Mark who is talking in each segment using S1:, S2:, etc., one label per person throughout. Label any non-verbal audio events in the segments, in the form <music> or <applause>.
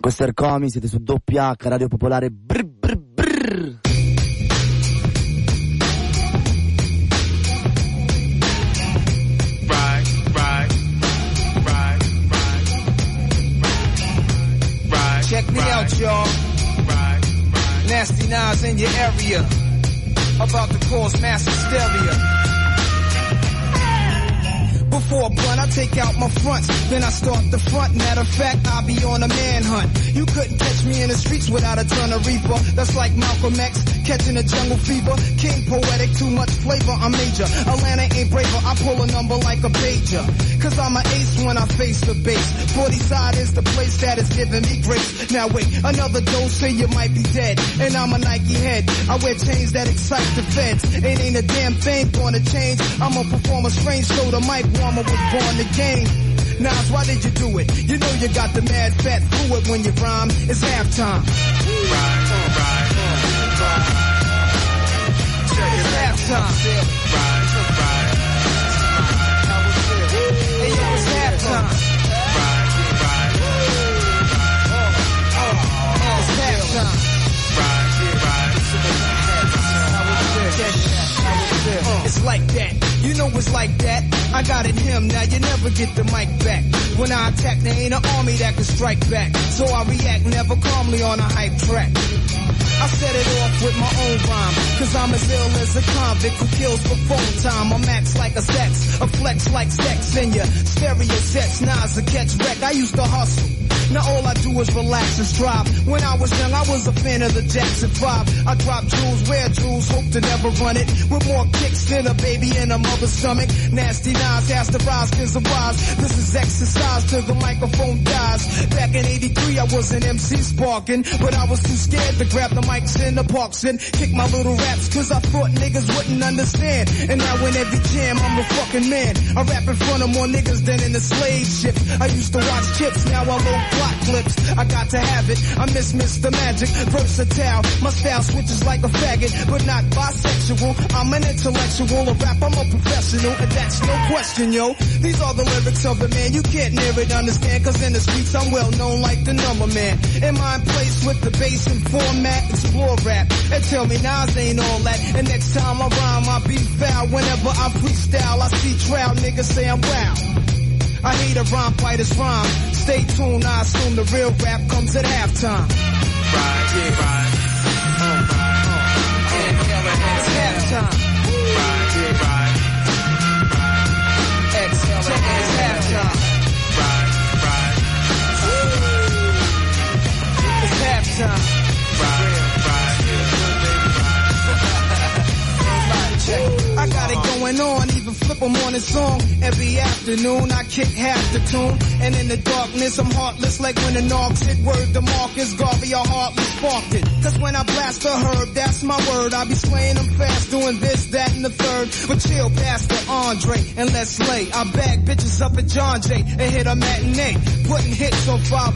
S1: Questo è Ercomi, siete su doppia H, Radio Popolare. Brr, brr, brr.
S2: Check me out, y'all. Nasty Nas in your area. About to cause mass hysteria. Before a blunt, I take out my fronts, then I start the front. Matter of fact, I'll be on a manhunt. You couldn't catch me in the streets without a ton of reaper. That's like Malcolm X catching a jungle fever. King poetic, too much flavor, I'm major. Atlanta ain't braver, I pull a number like a pager. Cause I'm an ace when I face the base. 40 side is the place that is giving me grace. Now wait, another dose and you might be dead. And I'm a Nike head. I wear chains that excite the feds. It ain't a damn thing gonna change. I'm a performer strange, so the mic warmer was born the game. Nas, why did you do it? You know you got the mad fat fluid when you rhyme. It's halftime. It's halftime.
S3: right,
S2: it's halftime. It's halftime. It's like that. You know it's like that. I got it him, now you never get the mic back. When I attack, there ain't an army that can strike back. So I react never calmly on a hype track. I set it off with my own rhyme. Cause I'm as ill as a convict who kills for phone time. I'm max like a sex, a flex like sex in your stereo sets. Nas a catch wreck. I used to hustle. Now all I do is relax and strive. When I was young, I was a fan of the Jackson 5. I drop jewels, wear jewels, hope to never run it. With more kicks than a baby in a mother's stomach. Nasty Nas has to rise, cause of wise. This is exercise till the microphone dies. Back in 83, I was an MC sparking. But I was too scared to grab the mics in the parks and kick my little raps. Cause I thought niggas wouldn't understand. And now in every jam, I'm a fucking man. I rap in front of more niggas than in the slave ship. I used to watch chips, now I load plot clips. I got to have it. I miss Mr. Magic, versatile. My style switches like a faggot, but not bisexual. I'm an intellectual, a rap, I'm a professional, and that's no question, yo. These are the lyrics of the man. You can't near it understand, cause in the streets I'm well known like the number man. In my place with the bass and format, explore rap. And tell me Nas ain't all that. And next time I rhyme, I'll be foul. Whenever I freestyle, I see trial niggas say I'm wow. I hate a rhyme fighters rhyme. Stay tuned, I assume the real rap comes at halftime.
S3: right, right,
S2: Inhale and it's halftime.
S3: right, right,
S2: Exhale and it's halftime.
S3: right, right,
S2: It's halftime. <laughs> I got it going on, flip 'em on song. Every afternoon I kick half the tune. And in the darkness I'm heartless like when the knocks hit word the Marcus Garvey a heartless it. Cause when I blast the herb, that's my word. I be slaying them fast, doing this, that, and the third. But chill, Pastor Andre, and let's lay. I bag bitches up at John Jay and hit a matinee. Putting hits on 5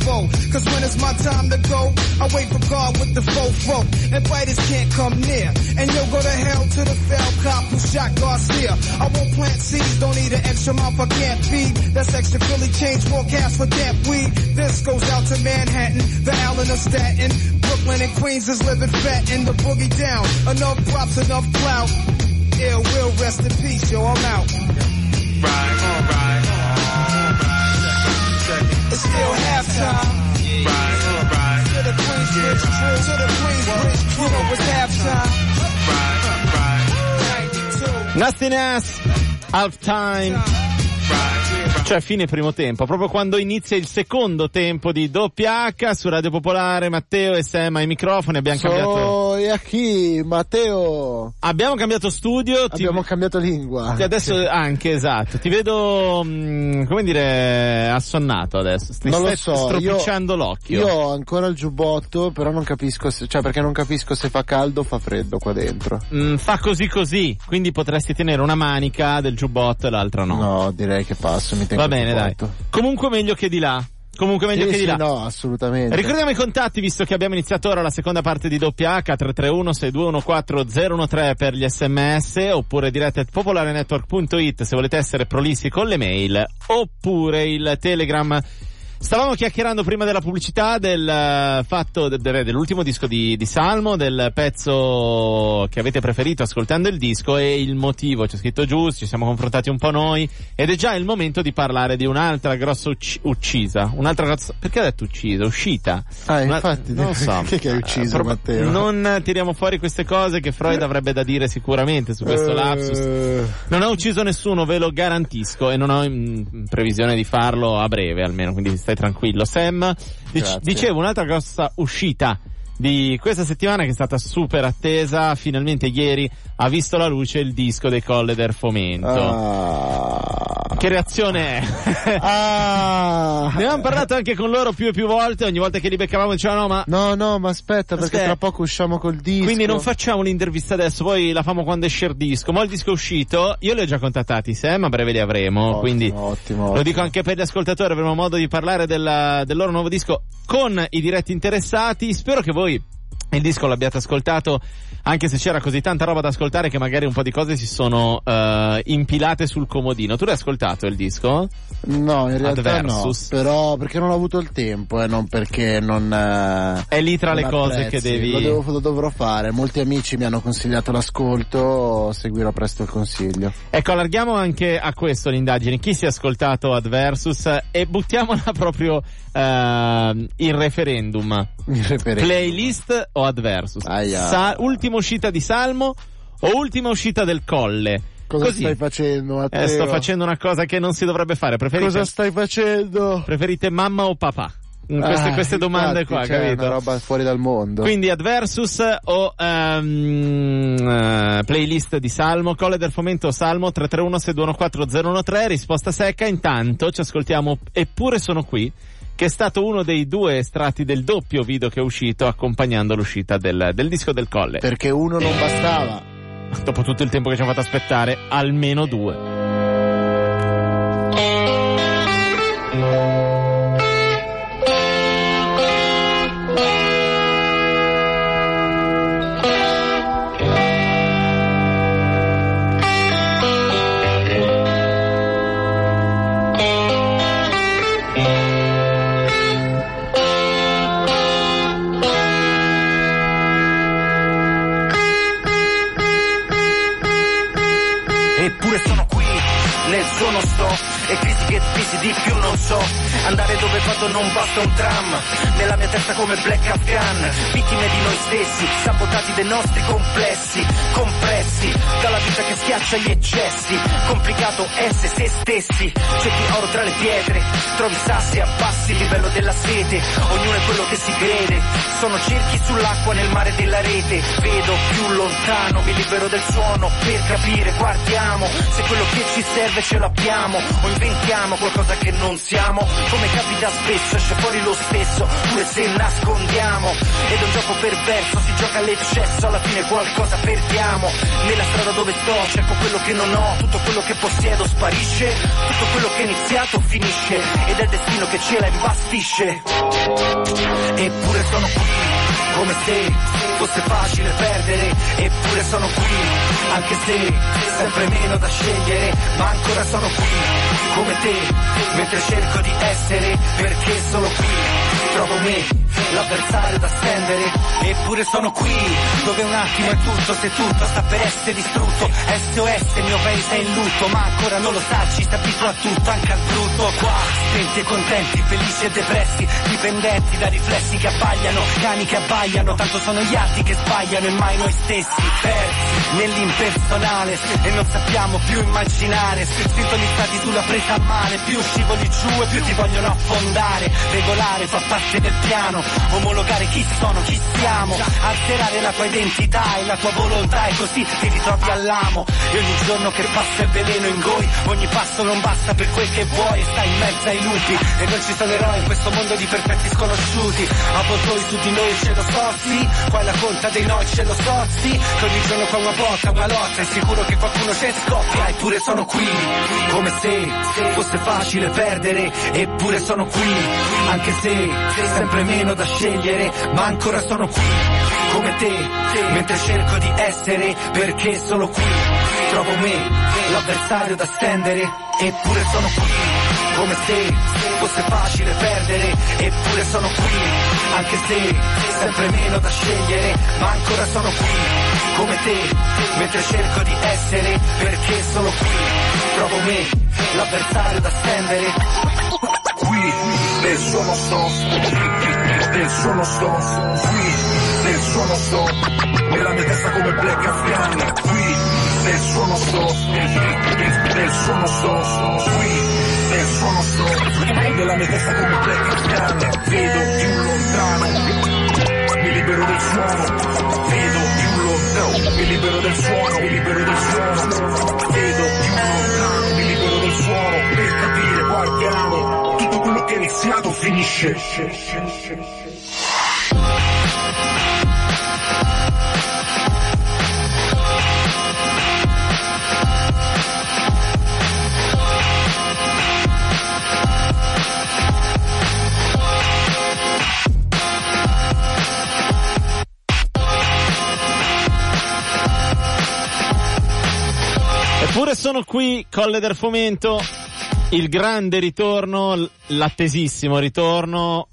S2: Cause when it's my time to go, I wait for God with the fofo. And fighters can't come near. And yo, go to hell to the fell cop who shot Garcia. I won't plant seeds, don't need an extra mouth I can't feed. That's extra Philly change forecast for damp weed. This goes out to Manhattan, the Allen of Staten. Brooklyn and Queens is living fat in the boogie down. Enough props, enough clout. Ill will rest in peace, yo, I'm out.
S3: right, right,
S2: It's still halftime.
S3: right, right,
S2: To the Queens Bridge crew, to the Queens Bridge you know it's halftime.
S3: right, right,
S2: 92.
S4: Nasty of time. Cioè fine primo tempo, proprio quando inizia il secondo tempo di doppia H su Radio Popolare, Matteo e Sam ai microfoni, abbiamo cambiato,
S5: Soy aquí, Matteo.
S4: abbiamo cambiato studio, ti-
S5: Abbiamo cambiato lingua.
S4: ti adesso anche esatto, ti vedo, mm, come dire, assonnato adesso, ti
S5: non lo
S4: stai
S5: so,
S4: stropicciando
S5: io,
S4: l'occhio.
S5: io ho ancora il giubbotto, però non capisco se, cioè perché non capisco se fa caldo o fa freddo qua dentro.
S4: Mm, fa così così, quindi potresti tenere una manica del giubbotto e l'altra no.
S5: No, direi che passo, mi tengo
S4: Va bene, dai. Comunque meglio che di là. Comunque meglio
S5: Sì,
S4: che di
S5: sì,
S4: là.
S5: no, assolutamente.
S4: Ricordiamo i contatti visto che abbiamo iniziato ora la seconda parte di doppia H 331 6214 013 per gli sms oppure dirette at popolarenetwork.it se volete essere prolissi con le mail oppure il telegram Stavamo chiacchierando prima della pubblicità del eh, fatto de- de- dell'ultimo disco di, di Salmo, del pezzo che avete preferito ascoltando il disco e il motivo. C'è scritto giù, ci siamo confrontati un po' noi ed è già il momento di parlare di un'altra grossa ucc- uccisa. Un'altra grossa... Perché ha detto uccisa? Uscita.
S5: Ah,
S4: Una-
S5: infatti,
S4: non so. <laughs>
S5: è che hai ucciso,
S4: Eh, prob-
S5: Matteo?
S4: Non tiriamo fuori queste cose che Freud avrebbe da dire sicuramente su questo
S5: Eh,
S4: lapsus. Non ho ucciso nessuno, ve lo garantisco, e non ho in previsione di farlo a breve almeno, quindi stai tranquillo. Sam, dic- dicevo un'altra grossa uscita di questa settimana che è stata super attesa, finalmente ieri ha visto la luce il disco dei Colleder Fomento.
S5: Ah.
S4: Che reazione è?
S5: Ah. <laughs>
S4: ne avevamo parlato anche con loro più e più volte, ogni volta che li beccavamo dicevano no ma
S5: No, no, ma aspetta, perché
S4: Aspetta.
S5: tra poco usciamo col disco.
S4: Quindi non facciamo l'intervista adesso, poi la famo quando esce il disco. Ma il disco è uscito, io li ho già contattati, Sam, a breve li avremo.
S5: Ottimo,
S4: quindi
S5: ottimo,
S4: lo
S5: ottimo.
S4: dico anche per gli ascoltatori, avremo modo di parlare della- del loro nuovo disco con i diretti interessati. Spero che voi il disco l'abbiate ascoltato, anche se c'era così tanta roba da ascoltare che magari un po' di cose si sono eh, impilate sul comodino. Tu l'hai ascoltato il disco?
S5: No, in realtà
S4: Adversus.
S5: no. Però perché non ho avuto il tempo e non perché non. eh,
S4: È lì tra le cose che devi...
S5: Lo, devo- lo dovrò fare. Molti amici mi hanno consigliato l'ascolto, seguirò presto il consiglio.
S4: Ecco, allarghiamo anche a questo l'indagine. Chi si è ascoltato Adversus e buttiamola <laughs> proprio eh, in referendum.
S5: Mi reperete.
S4: Playlist o Adversus?
S5: Aia.
S4: Sa- ultima uscita di Salmo o ultima uscita del Colle?
S5: Cosa
S4: Così.
S5: stai facendo, Matteo?
S4: Eh, sto facendo una cosa che non si dovrebbe fare. Preferite,
S5: Cosa stai facendo?
S4: preferite mamma o papà? In queste,
S5: Ah,
S4: queste domande qua,
S5: cioè,
S4: capito?
S5: Una roba fuori dal mondo.
S4: Quindi Adversus o ehm, eh, playlist di Salmo, Colle del Fomento Salmo 331 621 013, risposta secca, intanto ci ascoltiamo Eppure sono qui, che è stato uno dei due estratti del doppio video che è uscito accompagnando l'uscita del, del disco del Colle.
S5: Perché uno non bastava. <laughs>
S4: Dopo tutto il tempo che ci ha fatto aspettare, almeno due.
S6: Non basta un tram. Nella mia testa come Black Afghan Vittime di noi stessi, sabotati dei nostri complessi Compressi, dalla vita che schiaccia gli eccessi. Complicato essere se stessi Cerchi oro tra le pietre Trovi sassi, abbassi il livello della sete. Ognuno è quello che si crede. Sono cerchi sull'acqua nel mare della rete. Vedo più lontano, mi libero del suono Per capire, guardiamo. Se quello che ci serve ce l'abbiamo O inventiamo qualcosa che non siamo. Come capita spesso, esce fuori lo stesso Pure se nascondiamo. Ed è un gioco perverso, si gioca all'eccesso Alla fine qualcosa perdiamo. Nella strada dove sto, cerco quello che non ho Tutto quello che possiedo sparisce. Tutto quello che è iniziato finisce Ed è il destino che ce la imbastisce Eppure sono qui, come se fosse facile perdere. Eppure sono qui, anche se sempre meno da scegliere. Ma ancora sono qui, come te Mentre cerco di essere, perché solo qui Trovo me, l'avversario da stendere Eppure sono qui, dove un attimo è tutto Se tutto sta per essere distrutto. SOS, il mio paese è in lutto Ma ancora non lo sa, ci si abitua a tutto Anche al brutto. Qua, spenti e contenti Felici e depressi, dipendenti da riflessi che abbagliano Cani che abbagliano, tanto sono gli altri che sbagliano E mai noi stessi, persi nell'impersonale. E non sappiamo più immaginare Sintonizzati sulla presa a male. Più scivoli giù e più ti vogliono affondare Regolare fa parte del piano Omologare chi sono, chi siamo Alterare la tua identità e la tua volontà E così ti ritrovi all'amo. E ogni giorno che passa è veleno in goi Ogni passo non basta per quel che vuoi E stai in mezzo ai lupi. E non ci sono eroi in questo mondo di perfetti sconosciuti. Avvoltoi su di noi ce lo so, sì. Qua è la conta dei noi ce lo so, sì. Che ogni giorno fa una botta, una lotta È sicuro che qualcuno c'è scoppia. Eppure sono qui Come se fosse facile perdere Eppure sono qui Anche se sempre meno da scegliere Ma ancora sono qui Come te Mentre cerco di essere Perché solo qui. Trovo me L'avversario da stendere Eppure sono qui. Come se fosse facile perdere, eppure sono qui, anche se sempre meno da scegliere, ma ancora sono qui, come te, mentre cerco di essere, perché sono qui, trovo me, l'avversario da stendere. Qui, nessuno sto, nessuno sto, qui, nessuno sto, nella mia testa come black afghan, qui, nessuno sto, nessuno sto, qui, nessuno sto, nella mia testa come black afghan, vedo più lontano, mi libero del suono, vedo più lontano, mi libero del suono, mi libero del suono, vedo più lontano, mi libero del suono, per capire, guardiamo, tutto quello che è iniziato finisce.
S4: Eppure sono qui, Colle del Fomento, il grande ritorno, l'attesissimo ritorno,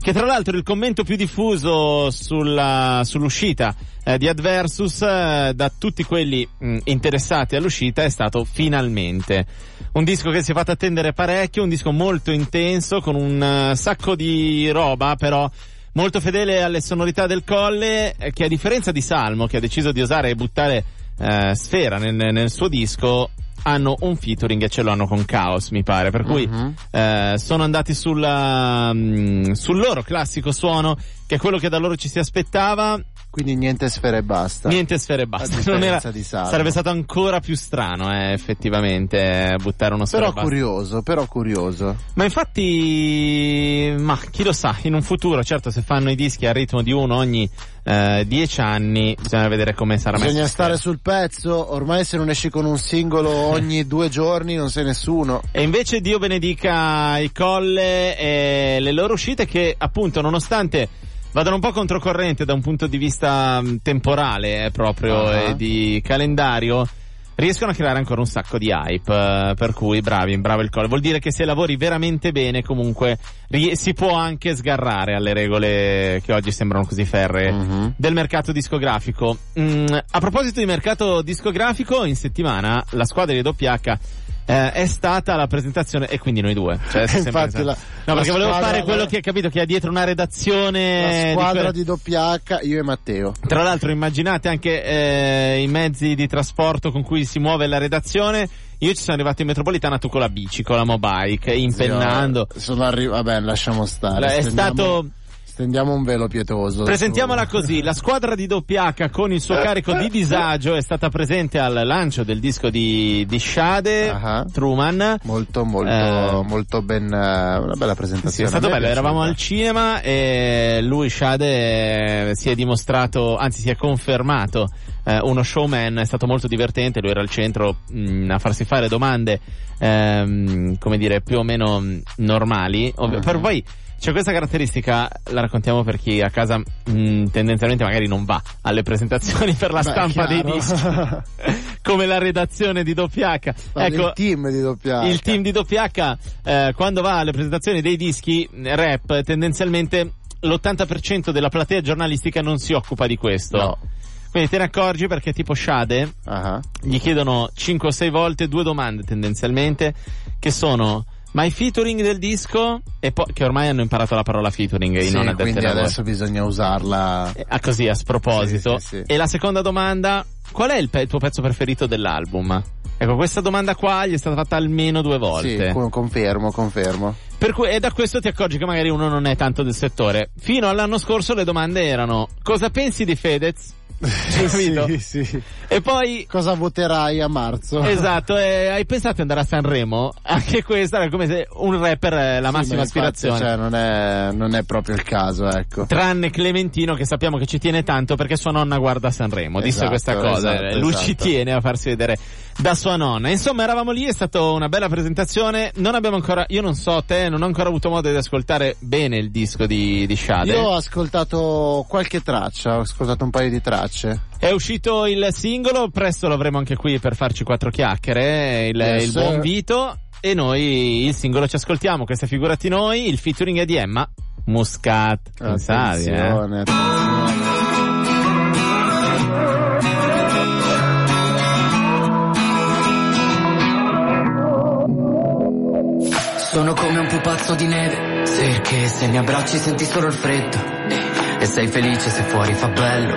S4: che tra l'altro il commento più diffuso sulla- sull'uscita eh, di Adversus eh, da tutti quelli mh, interessati all'uscita è stato finalmente. Un disco che si è fatto attendere parecchio, un disco molto intenso, con un eh, sacco di roba, però molto fedele alle sonorità del Colle, eh, che a differenza di Salmo, che ha deciso di osare e buttare eh, Sfera nel, nel suo disco, hanno un featuring e ce l'hanno con Chaos, mi pare. Per cui
S5: Mhm.
S4: eh, sono andati sulla, mm, sul loro classico suono, che è quello che da loro ci si aspettava.
S5: Quindi niente sfere e basta.
S4: Niente sfere e basta. Non era- sarebbe stato ancora più strano, eh, effettivamente, eh, buttare uno sfera
S5: Però curioso, però curioso.
S4: Ma infatti, ma chi lo sa, in un futuro, certo, se fanno i dischi a ritmo di uno ogni eh, dieci anni, bisogna vedere come sarà messo.
S5: Bisogna stare sul pezzo, ormai se non esci con un singolo <laughs> ogni due giorni non sei nessuno.
S4: E invece Dio benedica i colle e le loro uscite che appunto nonostante vadano un po' controcorrente da un punto di vista mh, temporale eh, proprio
S5: Ah.
S4: e di calendario riescono a creare ancora un sacco di hype eh, per cui bravi, bravo il colle vuol dire che se lavori veramente bene comunque ri- si può anche sgarrare alle regole che oggi sembrano così ferree
S5: Mhm.
S4: del mercato discografico. Mm, a proposito di mercato discografico, in settimana la squadra di Doppiacca eh, è stata la presentazione e quindi noi due. Cioè, <laughs>
S5: Infatti la-
S4: no, perché volevo fare quello che hai capito che ha dietro una redazione
S5: La squadra
S4: quelle-
S5: di doppia H, io e Matteo.
S4: Tra l'altro immaginate anche eh, i mezzi di trasporto con cui si muove la redazione. Io ci sono arrivato in metropolitana tu con la bici, con la mobike, impennando.
S5: Io Sono arri- vabbè, lasciamo stare.
S4: È stato
S5: Stendiamo un velo pietoso.
S4: Presentiamola così, la squadra di Doppiac con il suo carico di disagio è stata presente al lancio del disco di, di Shade,
S5: Ah.
S4: Truman.
S5: Molto, molto,
S4: Eh.
S5: molto ben, eh, una bella presentazione.
S4: Sì, è stato bello, eravamo al cinema e lui, Shade, eh, si è dimostrato, anzi si è confermato eh, uno showman, è stato molto divertente, lui era al centro mh, a farsi fare domande, ehm, come dire, più o meno normali, Ovvio-
S5: Mhm.
S4: però poi c'è questa caratteristica, la raccontiamo per chi a casa mh, tendenzialmente magari non va alle presentazioni per la
S5: Beh,
S4: stampa dei dischi, <laughs> come la redazione di Doppiac.
S5: Parli
S4: Ecco,
S5: il team di doppia H.
S4: il team di WH eh, quando va alle presentazioni dei dischi rap tendenzialmente l'80% della platea giornalistica non si occupa di questo.
S5: No.
S4: Quindi te ne accorgi perché tipo Shade
S5: Ah,
S4: gli chiedono 5 o 6 volte due domande tendenzialmente che sono ma i featuring del disco e poi che ormai hanno imparato la parola featuring
S5: sì,
S4: non ai lavori.
S5: adesso bisogna usarla.
S4: Ah, così a sproposito.
S5: Sì, sì.
S4: E la seconda domanda, qual è il, pe- il tuo pezzo preferito dell'album? Ecco, questa domanda qua gli è stata fatta almeno due volte.
S5: Sì, co- confermo, confermo.
S4: Cui, e da questo ti accorgi che magari uno non è tanto del settore. Fino all'anno scorso le domande erano cosa pensi di Fedez? <laughs>
S5: Sì, sì.
S4: E poi
S5: Cosa voterai a marzo?
S4: Esatto, e hai pensato di andare a Sanremo? Anche questa era come se un rapper è la
S5: Sì,
S4: massima aspirazione.
S5: Cioè, non è, non è proprio il caso, ecco.
S4: Tranne Clementino che sappiamo che ci tiene tanto perché sua nonna guarda Sanremo, disse
S5: Esatto,
S4: questa cosa,
S5: esatto,
S4: lui
S5: esatto.
S4: ci tiene a farsi vedere da sua nonna. Insomma, eravamo lì, è stata una bella presentazione, non abbiamo ancora, io non so te, non ho ancora avuto modo di ascoltare bene il disco di, di Shade.
S5: Io ho ascoltato qualche traccia, ho ascoltato un paio di tracce.
S4: È uscito il singolo, presto lo avremo anche qui per farci quattro chiacchiere, il,
S5: Yes,
S4: il buon. Vito. e noi il singolo ci ascoltiamo, questa figurati noi, il featuring è di Emma Muscat. Pensavi, eh?
S5: Attenzione,
S7: Sono come un pupazzo di neve, perché se mi abbracci senti solo il freddo. E sei felice se fuori fa bello.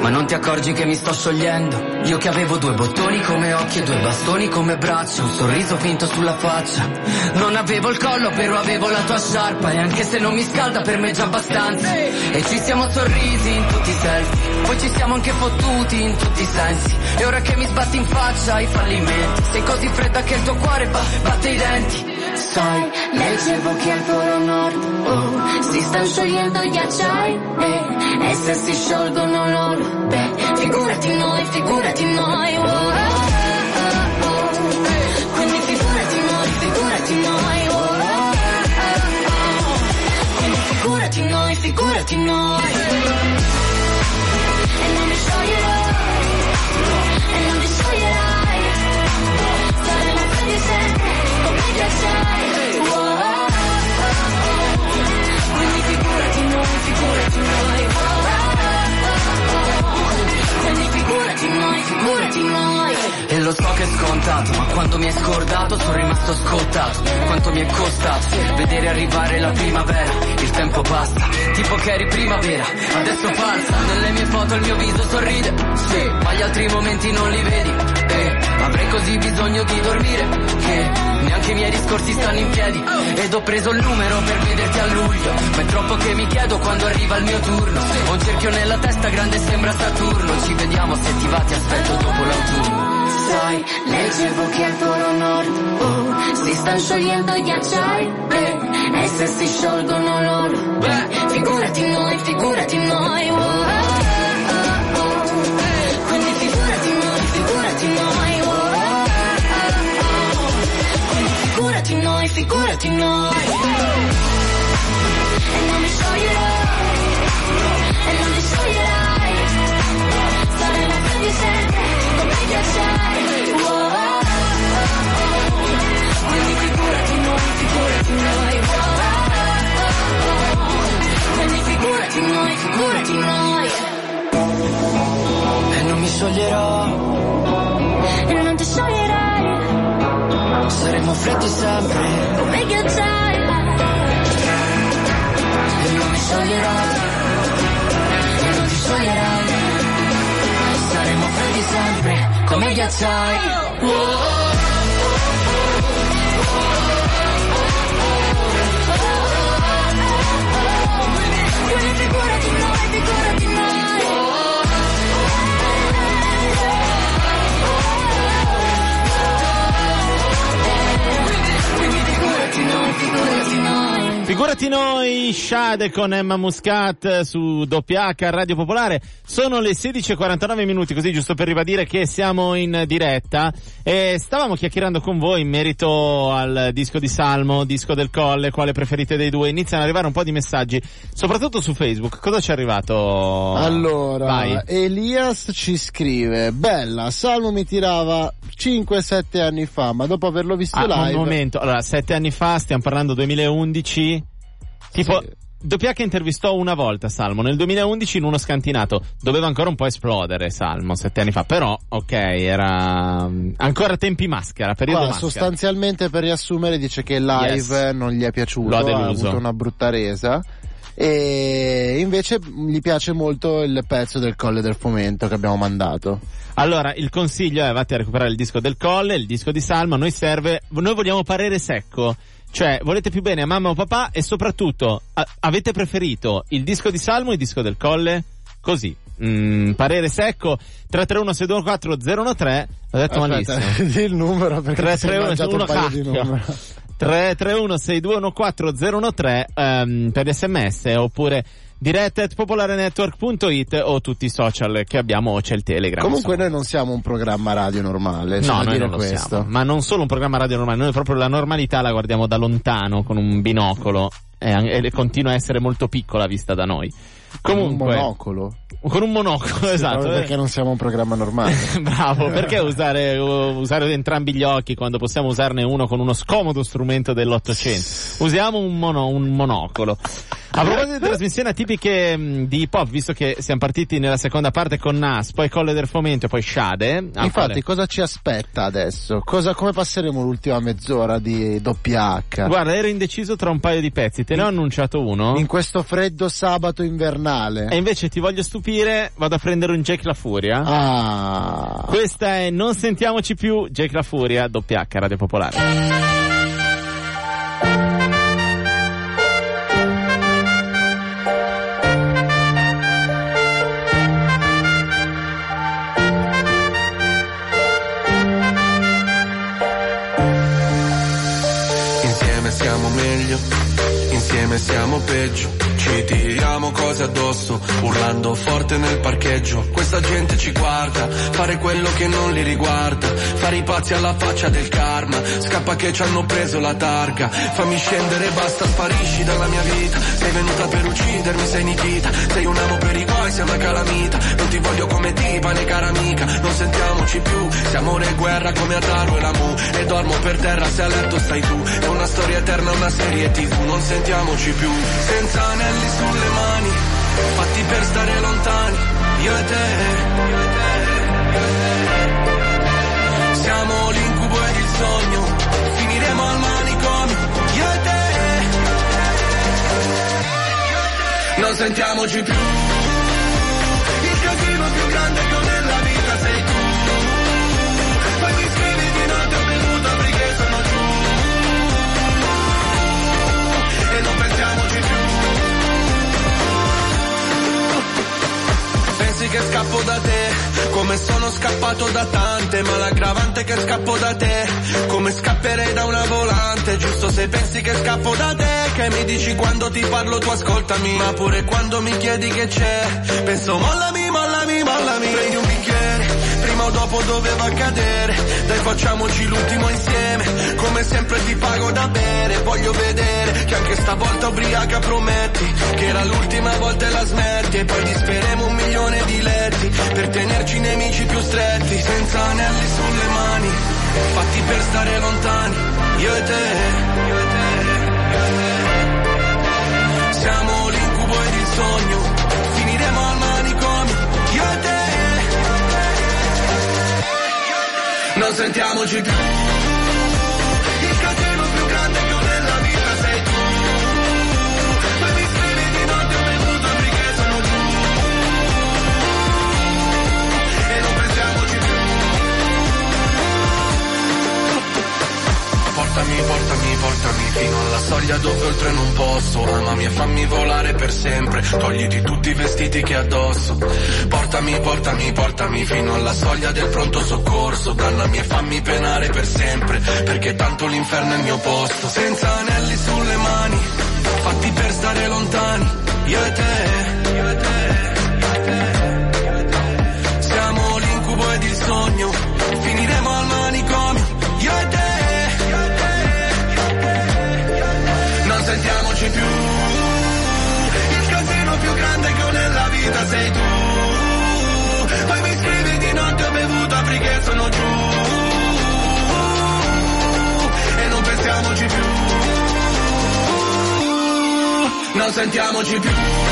S7: Ma non ti accorgi che mi sto sciogliendo. Io che avevo due bottoni come occhi e due bastoni come braccia, un sorriso finto sulla faccia. Non avevo il collo, però avevo la tua sciarpa. E anche se non mi scalda, per me è già abbastanza. E ci siamo sorrisi in tutti i selfie. Poi ci siamo anche fottuti in tutti i sensi. E ora che mi sbatti in faccia i fallimenti. Sei così fredda che il tuo cuore ba- batte i denti.
S8: Sai, leggevo che al Polo Nord oh, si stanno sciogliendo gli acciai eh, e se si sciolgono loro, beh, figurati noi, figurati noi. Oh, oh, oh, figurati noi, figurati noi. Oh, oh. Quindi figurati noi, figurati noi. E non mi scioglierò, e non ti scioglierai.
S7: Lo so che è scontato, ma quando mi hai scordato sono rimasto scottato. Quanto mi è costato vedere arrivare la primavera. Il tempo passa, tipo che eri primavera. Adesso falsa, nelle mie foto il mio viso sorride. Sì, ma gli altri momenti non li vedi. E avrei così bisogno di dormire. Che neanche i miei discorsi stanno in piedi. Ed ho preso il numero per vederti a luglio. Ma è troppo che mi chiedo quando arriva il mio turno. Ho un cerchio nella testa grande sembra Saturno. Ci vediamo se ti va, ti aspetto dopo l'autunno.
S8: Sai, leggevo che al Polo Nord oh, si stanno sciogliendo gli acciai eh, e se si sciolgono loro, beh, figurati noi, figurati noi. Oh, oh, oh. Quindi figurati noi, figurati noi. Oh. Quindi figurati noi, figurati noi. E non mi scioglierò, e non ti scioglierai. Saremo freddi sempre,
S7: ghiacciai.
S8: Quindi figurati noi, figurati noi. Figurati noi, figurati.
S4: Figurati noi, Shade con Emma Muscat su WH Radio Popolare. Sono le 16.49 minuti, così giusto per ribadire che siamo in diretta. E stavamo chiacchierando con voi in merito al disco di Salmo, disco del Colle, quale preferite dei due. Iniziano ad arrivare un po' di messaggi, soprattutto su Facebook. Cosa ci è arrivato?
S5: Allora,
S4: Vai.
S5: Elias ci scrive, bella, Salmo mi tirava 5-7 anni fa, ma dopo averlo visto
S4: Ah,
S5: live...
S4: un momento. Allora, sette anni fa, stiamo parlando 2011. Tipo,
S5: Sì.
S4: Doppia che intervistò una volta Salmo nel 2011 in uno scantinato. Doveva ancora un po' esplodere Salmo sette anni fa. Però, ok, era mm, ancora tempi maschera, periodo
S5: Qua,
S4: maschera.
S5: sostanzialmente per riassumere dice che live
S4: Yes.
S5: non gli è piaciuto,
S4: Lo ha
S5: ha avuto una brutta resa e invece gli piace molto il pezzo del Colle del Fomento che abbiamo mandato.
S4: Allora, il consiglio è vatti a recuperare il disco del Colle, il disco di Salmo. A noi serve, noi vogliamo parere secco. Cioè, volete più bene a mamma o papà e soprattutto, a- avete preferito il disco di Salmo o il disco del Colle? Così. Mm, parere secco 331 624 013 l'ho detto malissimo
S5: Aspetta, <laughs> di il numero perché ti sei
S4: 331
S5: mangiato un paio di
S4: cacchio.
S5: numeri. <laughs>
S4: 331 621 ehm, per sms oppure diretta at popolarenetwork.it o tutti i social che abbiamo c'è il telegram
S5: Comunque
S4: insomma.
S5: noi non siamo un programma radio normale,
S4: No, noi
S5: dire
S4: non lo
S5: questo.
S4: siamo. Ma non solo un programma radio normale, noi proprio la normalità la guardiamo da lontano con un binocolo e, e continua a essere molto piccola vista da noi. Comunque,
S5: Un monocolo.
S4: con un monocolo, esatto.
S5: Perché non siamo un programma normale. <laughs>
S4: Bravo, perché usare, usare entrambi gli occhi quando possiamo usarne uno con uno scomodo strumento dell'Ottocento? Usiamo un, mono- un monocolo. A proposito di trasmissioni atipiche mh, di hip hop, visto che siamo partiti nella seconda parte con Nas, poi Colle del Fomento e poi Shade. ah,
S5: Infatti,
S4: quale?
S5: cosa ci aspetta adesso? Cosa, come passeremo l'ultima mezz'ora di doppia H?
S4: Guarda, ero indeciso tra un paio di pezzi, te ne ho annunciato uno.
S5: In questo freddo sabato invernale.
S4: E invece ti voglio stupire, vado a prendere un Jake La Furia.
S5: Ah.
S4: Questa è Non sentiamoci più, Jake La Furia, doppia H, Radio Popolare.
S9: Insieme siamo meglio, insieme siamo peggio. Ci tiriamo cose addosso, urlando forte nel parcheggio. Questa gente ci guarda, fare quello che non li riguarda. Fare i pazzi alla faccia del karma. Scappa che ci hanno preso la targa. Fammi scendere, basta, sparisci dalla mia vita. Sei venuta per uccidermi, sei nitita. Sei un amo per i guai, sei una calamita. Non ti voglio come tipa né cara amica. Non sentiamoci più, siamo amore e guerra come Ataru e la Mu. E dormo per terra se a letto stai tu. È una storia eterna, una serie tv. Non sentiamoci più, senza anelli sulle mani. Fatti per stare lontani, io e te. Io e te, io e te. Siamo l'incubo ed il sogno, finiremo al manicomio, io e te. Non sentiamoci più, che scappo da te, come sono scappato da tante, ma l'aggravante che scappo da te, come scapperei da una volante, giusto se pensi che scappo da te, che mi dici quando ti parlo tu ascoltami, ma pure quando mi chiedi che c'è, penso mollami, dopo doveva accadere, dai facciamoci l'ultimo insieme, come sempre ti pago da bere, voglio vedere che anche stavolta ubriaca prometti, che era l'ultima volta e la smetti, e poi disperemo un milione di letti, per tenerci nemici più stretti, senza anelli sulle mani, fatti per stare lontani, io e te, io e te, io e te. siamo l'incubo ed il sogno, finiremo al manicomio, Non sentiamoci più. Portami, portami, portami fino alla soglia dove oltre non posso. Amami e fammi volare per sempre. Togliti tutti i vestiti che addosso. Portami, portami, portami fino alla soglia del pronto soccorso. Dannami e fammi penare per sempre. Perché tanto l'inferno è il mio posto. Senza anelli sulle mani, fatti per stare lontani. Io e te, sentiamoci più. Il casino più grande che ho nella vita sei tu. Poi mi scrivi di notte ho bevuto che sono giù. E non pensiamoci più. Non sentiamoci più.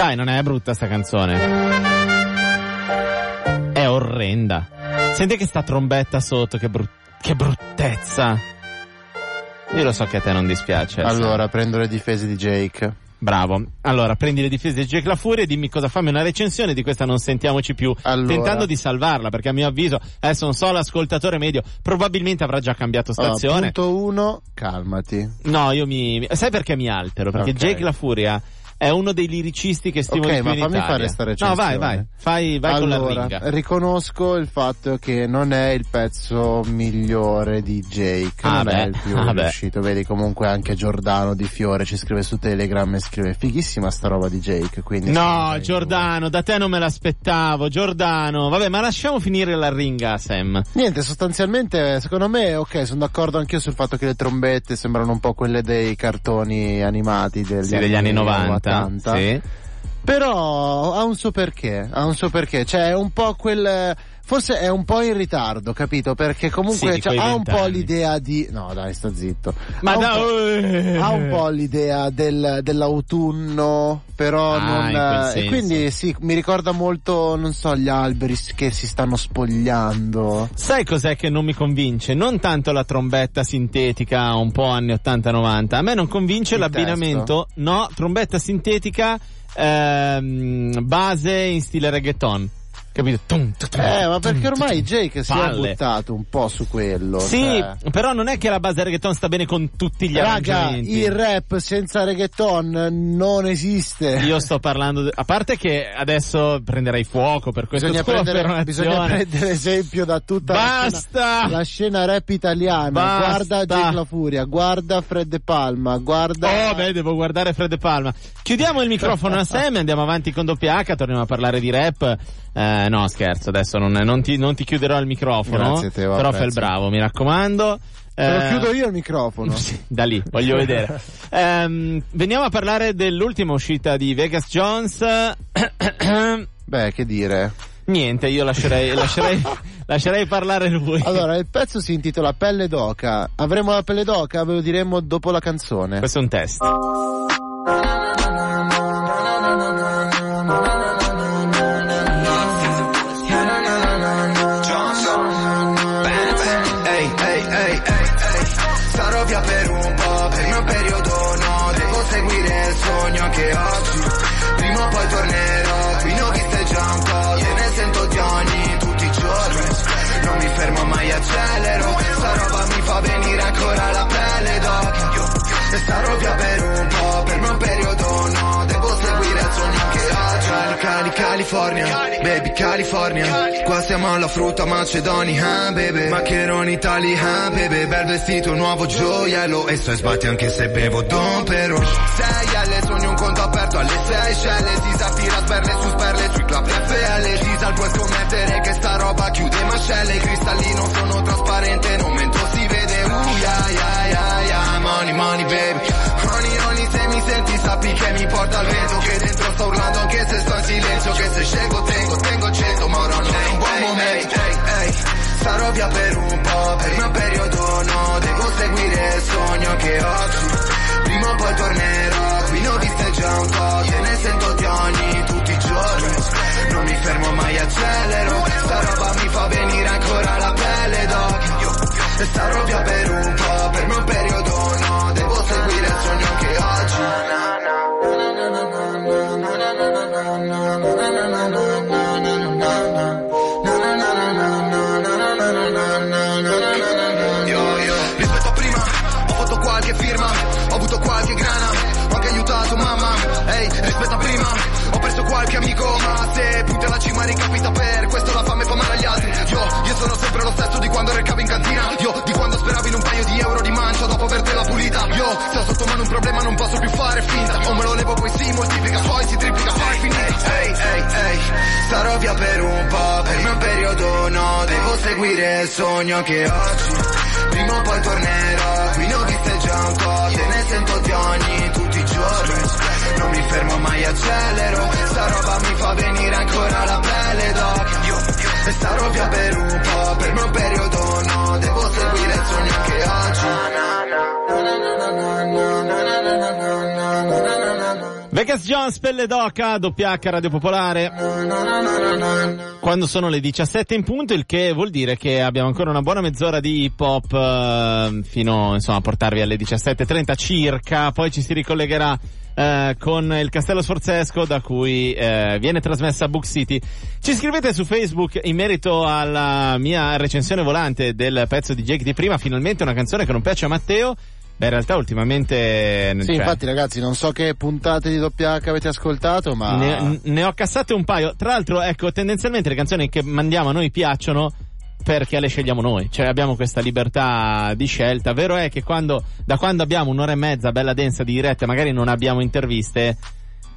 S4: Dai, non è brutta sta canzone. È orrenda. Senti che sta trombetta sotto, che, bru- che bruttezza. Io lo so che a te non dispiace.
S5: Allora, prendo le difese di Jake.
S4: Bravo. Allora, prendi le difese di Jake La Furia e dimmi cosa fammi una recensione di questa non sentiamoci più.
S5: Allora.
S4: Tentando di salvarla, perché a mio avviso, adesso non so l'ascoltatore medio, probabilmente avrà già cambiato
S5: Allora,
S4: stazione.
S5: punto uno, calmati.
S4: No, io mi. Sai perché mi altero? Perché
S5: Ok.
S4: Jake La Furia è uno dei liricisti che stimo
S5: Ok,
S4: di più
S5: ma fammi
S4: Italia.
S5: fare sta
S4: No,
S5: recensione.
S4: vai, vai. Fai, vai con la
S5: allora, riconosco il fatto che non è il pezzo migliore di Jake,
S4: Ah,
S5: non
S4: beh,
S5: è il più
S4: ah, beh.
S5: riuscito. Vedi comunque anche Giordano di Fiore ci scrive su Telegram e scrive fighissima sta roba di Jake, quindi
S4: No, Giordano, da te non me l'aspettavo. Giordano, vabbè, ma lasciamo finire la ringa, Sam.
S5: Niente, sostanzialmente, secondo me, ok, sono d'accordo anch'io sul fatto che le trombette sembrano un po' quelle dei cartoni animati degli,
S4: Sì, degli anni 90.
S5: 80.
S4: Sì.
S5: Però ha un suo perché, ha un suo perché, cioè è un po' quel... Forse è un po' in ritardo, capito? Perché
S4: Sì,
S5: comunque
S4: di
S5: cioè, ha un po' l'idea di... No dai, sta zitto.
S4: Ma
S5: ha, un
S4: da-
S5: po',
S4: eh.
S5: ha un po' l'idea del, dell'autunno, però
S4: Ah,
S5: non...
S4: quel
S5: e quindi sì, mi ricorda molto, non so, gli alberi che si stanno spogliando.
S4: Sai cos'è che non mi convince? Non tanto la trombetta sintetica un po' anni 80-90, a me non convince
S5: Il
S4: l'abbinamento, no, trombetta sintetica, ehm, base in stile reggaeton. Capito? Tum, tum, tum,
S5: Eh, ma perché ormai. Jake si è buttato un po' su quello.
S4: Sì,
S5: cioè.
S4: però non è che la base reggaeton sta bene con tutti gli
S5: Raga,
S4: arrangiamenti.
S5: il rap senza reggaeton non esiste.
S4: Io sto parlando, de- a parte che adesso prenderai fuoco per questa
S5: Bisogna prendere, bisogna prendere esempio da tutta la
S4: Basta!
S5: scena, la scena rap italiana.
S4: Basta!
S5: Guarda Jake La Furia, guarda Fred De Palma, guarda.
S4: Oh, beh, devo guardare Fred De Palma. Chiudiamo il microfono a Sam e andiamo avanti con doppia H, torniamo a parlare di rap. Eh, no, scherzo, adesso non, non ti, non ti chiuderò il microfono.
S5: Grazie, Teo,
S4: però fai il bravo, mi raccomando.
S5: Te lo
S4: Eh,
S5: chiudo io il microfono.
S4: sì, da lì, voglio vedere. Ehm, veniamo a parlare dell'ultima uscita di Vegas Jones.
S5: Beh, che dire.
S4: Niente, io lascerei, lascerei, lascerei parlare lui.
S5: Allora, il pezzo si intitola Pelle d'oca. Avremo la pelle d'oca? Ve lo diremo dopo la canzone.
S4: Questo è un test.
S10: Sarò via per un po', per il mio periodo no Devo seguire il sogno anche oggi Cali, Cali, California, baby California. Qua siamo alla frutta Macedonia, ah, baby. Maccheroni Italia, ah, baby. Bel vestito, nuovo gioiello. E stai sbatti anche se bevo Don però Sei alle sogni un conto aperto alle Seychelles Si saffira sperle su sperle sui club FL Gisal puoi scommettere che sta roba chiude mascelle. Il cristallino sono trasparente non mento si vede Uh, yeah, yeah Money, money, baby. Honey, honey, se mi senti sappi che mi porta al vento Che dentro sto urlando anche se sto in silenzio Che se scelgo tengo, tengo cento Ma ora non è un buon momento. Ehi, ehi. Sarò via per un po', per mio periodo no. Devo seguire il sogno anche oggi Prima o poi tornerò, qui ne ho viste già un po' Te ne sento di ogni, tutti i giorni. Non mi fermo mai, accelero Sta roba mi fa venire ancora la pelle d'oca E starò via per un po', per mio periodo no Devo seguire il sogno anche oggi Yo, yo. Rispetto a prima, ho fatto qualche firma, ho avuto qualche grana, ho anche aiutato mamma, ehi, rispetto a prima, ho perso qualche amico, ma se punti alla cima ricapita per questo la fame fa male agli altri, io, io sono sempre lo stesso di quando recavi in cantina, io, io, se ho sotto mano un problema non posso più fare finta, o me lo levo poi si moltiplica, poi si triplica, poi finita, ehi, ehi, ehi, starò via per un po', per il mio periodo no, devo seguire il sogno anche oggi, prima o poi tornerò, qui ne ho viste già un po', te ne sento di ogni, tutti i giorni, non mi fermo mai, accelero, sta roba mi fa venire ancora la pelle d'oca, e starò via per un po', per mio periodo no, devo seguire il sogno anche oggi.
S4: Vegas Jones, Pelle d'Oca, doppia H Radio Popolare. Quando sono le 17 in punto, il che vuol dire che abbiamo ancora una buona mezz'ora di hip hop eh, fino insomma a portarvi alle 17.30 circa, poi ci si ricollegherà eh, con il Castello Sforzesco da cui eh, viene trasmessa Book City. Ci scrivete su Facebook in merito alla mia recensione volante del pezzo di Jake di prima, finalmente una canzone che non piace a Matteo. Beh, in realtà ultimamente...
S5: Sì,
S4: cioè,
S5: infatti ragazzi, non so che puntate di doppia H avete ascoltato, ma...
S4: ne, ne ho cassate un paio. Tra l'altro, ecco, tendenzialmente le canzoni che mandiamo a noi piacciono perché le scegliamo noi, cioè abbiamo questa libertà di scelta. Vero è che quando, da quando abbiamo un'ora e mezza bella densa di dirette, magari non abbiamo interviste,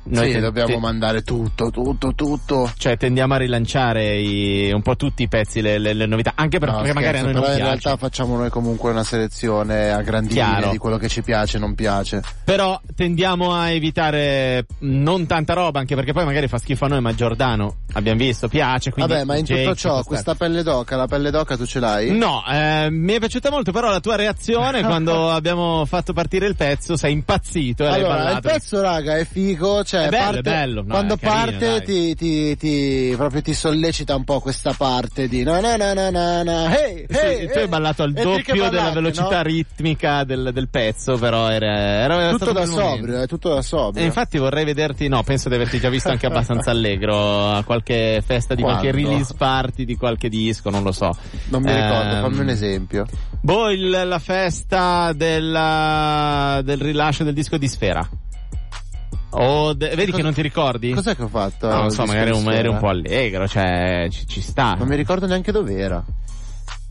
S4: noi
S5: sì,
S4: te-
S5: dobbiamo
S4: te-
S5: mandare tutto, tutto, tutto.
S4: cioè tendiamo a rilanciare i- un po' tutti i pezzi, le, le- le novità, anche per-
S5: No,
S4: perché magari a
S5: scherzo,
S4: noi non
S5: però in
S4: piace.
S5: realtà facciamo noi comunque una selezione a grandi linee di quello che ci piace e non piace.
S4: Però tendiamo a evitare non tanta roba, anche perché poi magari fa schifo a noi, ma Giordano abbiamo visto, piace. Quindi
S5: Vabbè, ma in
S4: Jake
S5: tutto
S4: ci
S5: ciò, questa pelle d'oca, la pelle d'oca tu ce l'hai?
S4: No, eh, mi è piaciuta molto però la tua reazione <laughs> quando abbiamo fatto partire il pezzo, sei impazzito
S5: Allora, il pezzo, raga, è figo, cioè
S4: È bello,
S5: parte-
S4: è bello, no,
S5: quando
S4: è carino,
S5: parte ti, ti, ti, proprio ti sollecita un po' questa parte di na na na na na na, hey, hey,
S4: tu hai ballato al doppio della
S5: ballate,
S4: velocità
S5: no?
S4: ritmica del, del pezzo, però era, era,
S5: Tutto da sobrio, è tutto da sobrio.
S4: E infatti vorrei vederti, no, penso di averti già visto anche abbastanza <laughs> allegro a qualche festa di qualche
S5: Quando?
S4: release party di qualche disco, non lo so.
S5: Non mi ricordo,
S4: Ehm,
S5: fammi un esempio.
S4: Boh, il- la festa della, del rilascio del disco di Sfera. O de- vedi
S5: cosa-
S4: che non ti ricordi?
S5: Cos'è che ho fatto?
S4: No, non so, magari un, eri un po' allegro, cioè ci, ci sta.
S5: Non mi ricordo neanche dove era.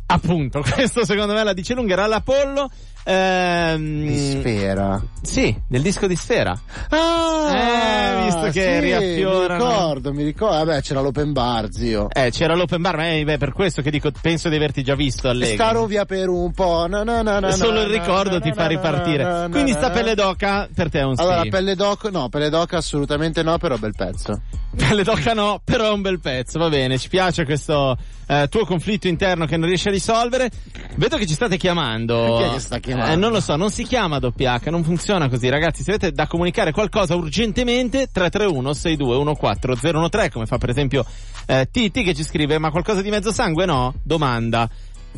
S4: Appunto, <laughs> questo secondo me la dice lunga, era l'Apollo. Ehm,
S5: Di sfera.
S4: Sì, del disco di Sfera.
S5: Ah,
S4: Eh, visto che
S5: sì,
S4: riaffiorano.
S5: Mi ricordo, mi ricordo. Vabbè, c'era l'open bar, zio.
S4: Eh, c'era l'open bar, ma eh, beh, per questo che dico, penso di averti già visto allegro.
S5: Staro via per un po'. Na, na, na, na,
S4: Solo il ricordo ti fa ripartire. Quindi sta pelle d'oca per te è un
S5: Allora,
S4: sì.
S5: pelle d'oca, no, pelle d'oca assolutamente no, però bel pezzo.
S4: Pelle d'oca no, però è un bel pezzo, va bene. Ci piace questo eh, tuo conflitto interno che non riesci a risolvere. Vedo che ci state chiamando.
S5: Chi è che sta chiamando?
S4: Eh, non lo so, non si chiama doppia H, non funziona così. Ragazzi, se avete da comunicare qualcosa urgentemente, 331 6214 013, come fa per esempio eh, Titi che ci scrive, ma qualcosa di mezzo sangue no? Domanda.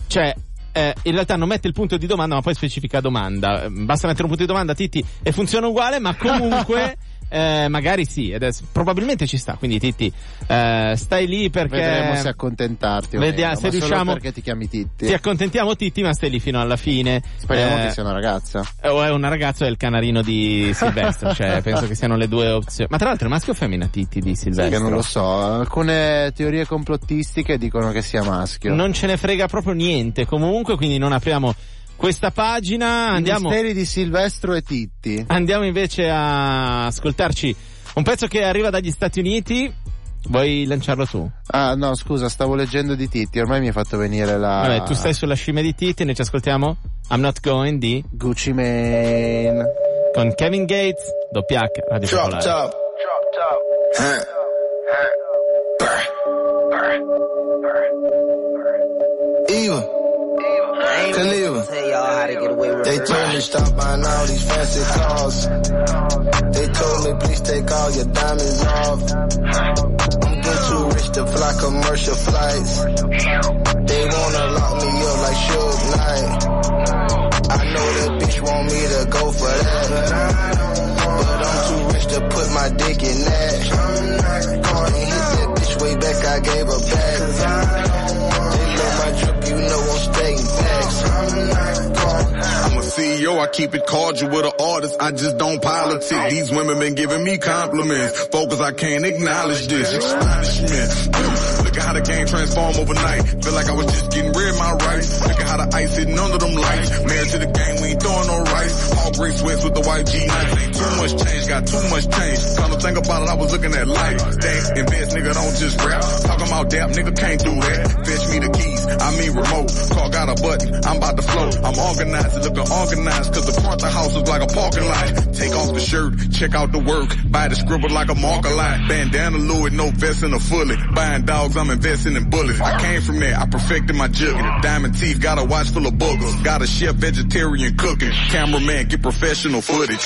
S4: Cioè, eh, in realtà non mette il punto di domanda, ma poi specifica domanda. Basta mettere un punto di domanda, Titti, e funziona uguale, ma <laughs> comunque. Eh, magari sì, è- probabilmente ci sta. Quindi, Titti, eh, stai lì perché.
S5: Vedremo se accontentarti
S4: Vediamo se riusciamo-
S5: perché ti chiami Titti.
S4: Ti accontentiamo, Titti, ma stai lì fino alla fine.
S5: Speriamo
S4: Eh,
S5: che sia una ragazza.
S4: o è una ragazza o è il canarino di <laughs> Silvestro, cioè penso che siano le due opzioni. Ma tra l'altro è maschio o femmina Titti di Silvestro?
S5: Che non lo so. Alcune teorie complottistiche dicono che sia maschio.
S4: Non ce ne frega proprio niente comunque, quindi non apriamo questa pagina.
S5: I
S4: Andiamo,
S5: misteri di Silvestro e Titti.
S4: andiamo invece a ascoltarci un pezzo che arriva dagli Stati Uniti. Vuoi lanciarlo tu?
S5: Ah, no, scusa, stavo leggendo di Titti, ormai mi hai fatto venire la.
S4: Vabbè, tu stai sulla scimmia di Titti, noi ci ascoltiamo I'm Not Going di
S5: Gucci Mane.
S4: con Kevin Gates, doppia H, Radio
S11: Drop
S4: Popolare.
S11: top. Huh. Eva. Khalifa. They told me stop buying all these fancy cars. They told me please take all your diamonds off. I'm too rich to fly commercial flights. They wanna lock me up like Suge Knight. I know that bitch want me to go for that. But I'm too rich to put my dick in that. Ain't hit that bitch way back, I gave her back.
S12: CEO, I keep it cordial with an artist, I just don't politic. These women been giving me compliments. Focus, I can't acknowledge this. Astonishment. Look at how the game transformed overnight. Feel like I was just getting rid of my rights. Look at how the ice sitting under them lights. Man to the game, we ain't throwing no rice. Gray sweats with the white G nights. Too much change, got too much change. Come to think about it, I was looking at life. Think, invest, nigga, don't just rap. Talking about dap, nigga, can't do that. Fetch me the keys, I mean remote. Car got a button, I'm about to float. I'm organized, looking organized, cause the front of the house is like a parking lot. Take off the shirt, check out the work. Buy the scribble like a marker line. Bandana Louis, no vest and a fully. Buying dogs, I'm investing in bullets. I came from there, I perfected my jugger. Diamond teeth, got a watch full of boogers. Got a chef vegetarian cooking. Cameraman, get professional footage.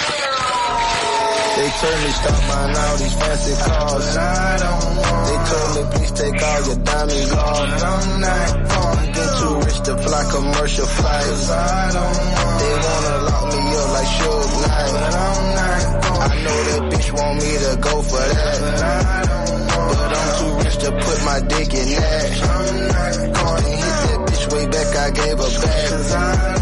S11: They told me stop buying all these fancy cars. I don't want They told me please take all your diamonds off. I'm getting too rich to fly commercial flights. I don't want They wanna lock me up like Suge Knight. I'm not. I know that bitch want me to go for that. But I'm too rich to put my dick in that. I'm not And hit that bitch way back, I gave her back. They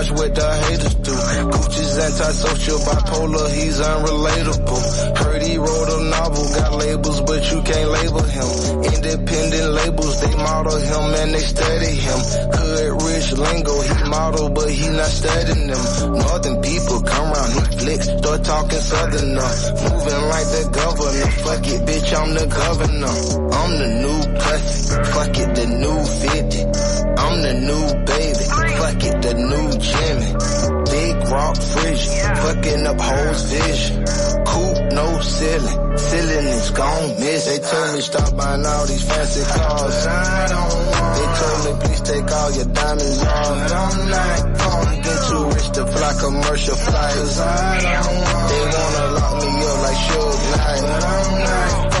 S11: watch what the haters do. Gucci's antisocial, bipolar, he's unrelatable. Heard he wrote a novel, got labels, but you can't label him. Independent labels, they model him and they study him. Good rich lingo, he model, but he not studying them. Northern people come round, he flick, start talking southern now. Moving like the governor, fuck it, bitch, I'm the governor. I'm the new pussy, fuck it, the new 50. I'm the new baby, fuck it, the new Jimmy. Big rock fridge, fucking up hoes vision. Coupe, no ceiling, ceiling is gone miss. They told me stop buying all these fancy cars. They told me please take all your diamonds off. But I'm not gonna get too rich to fly commercial flights. They wanna lock me up like Suge Knight.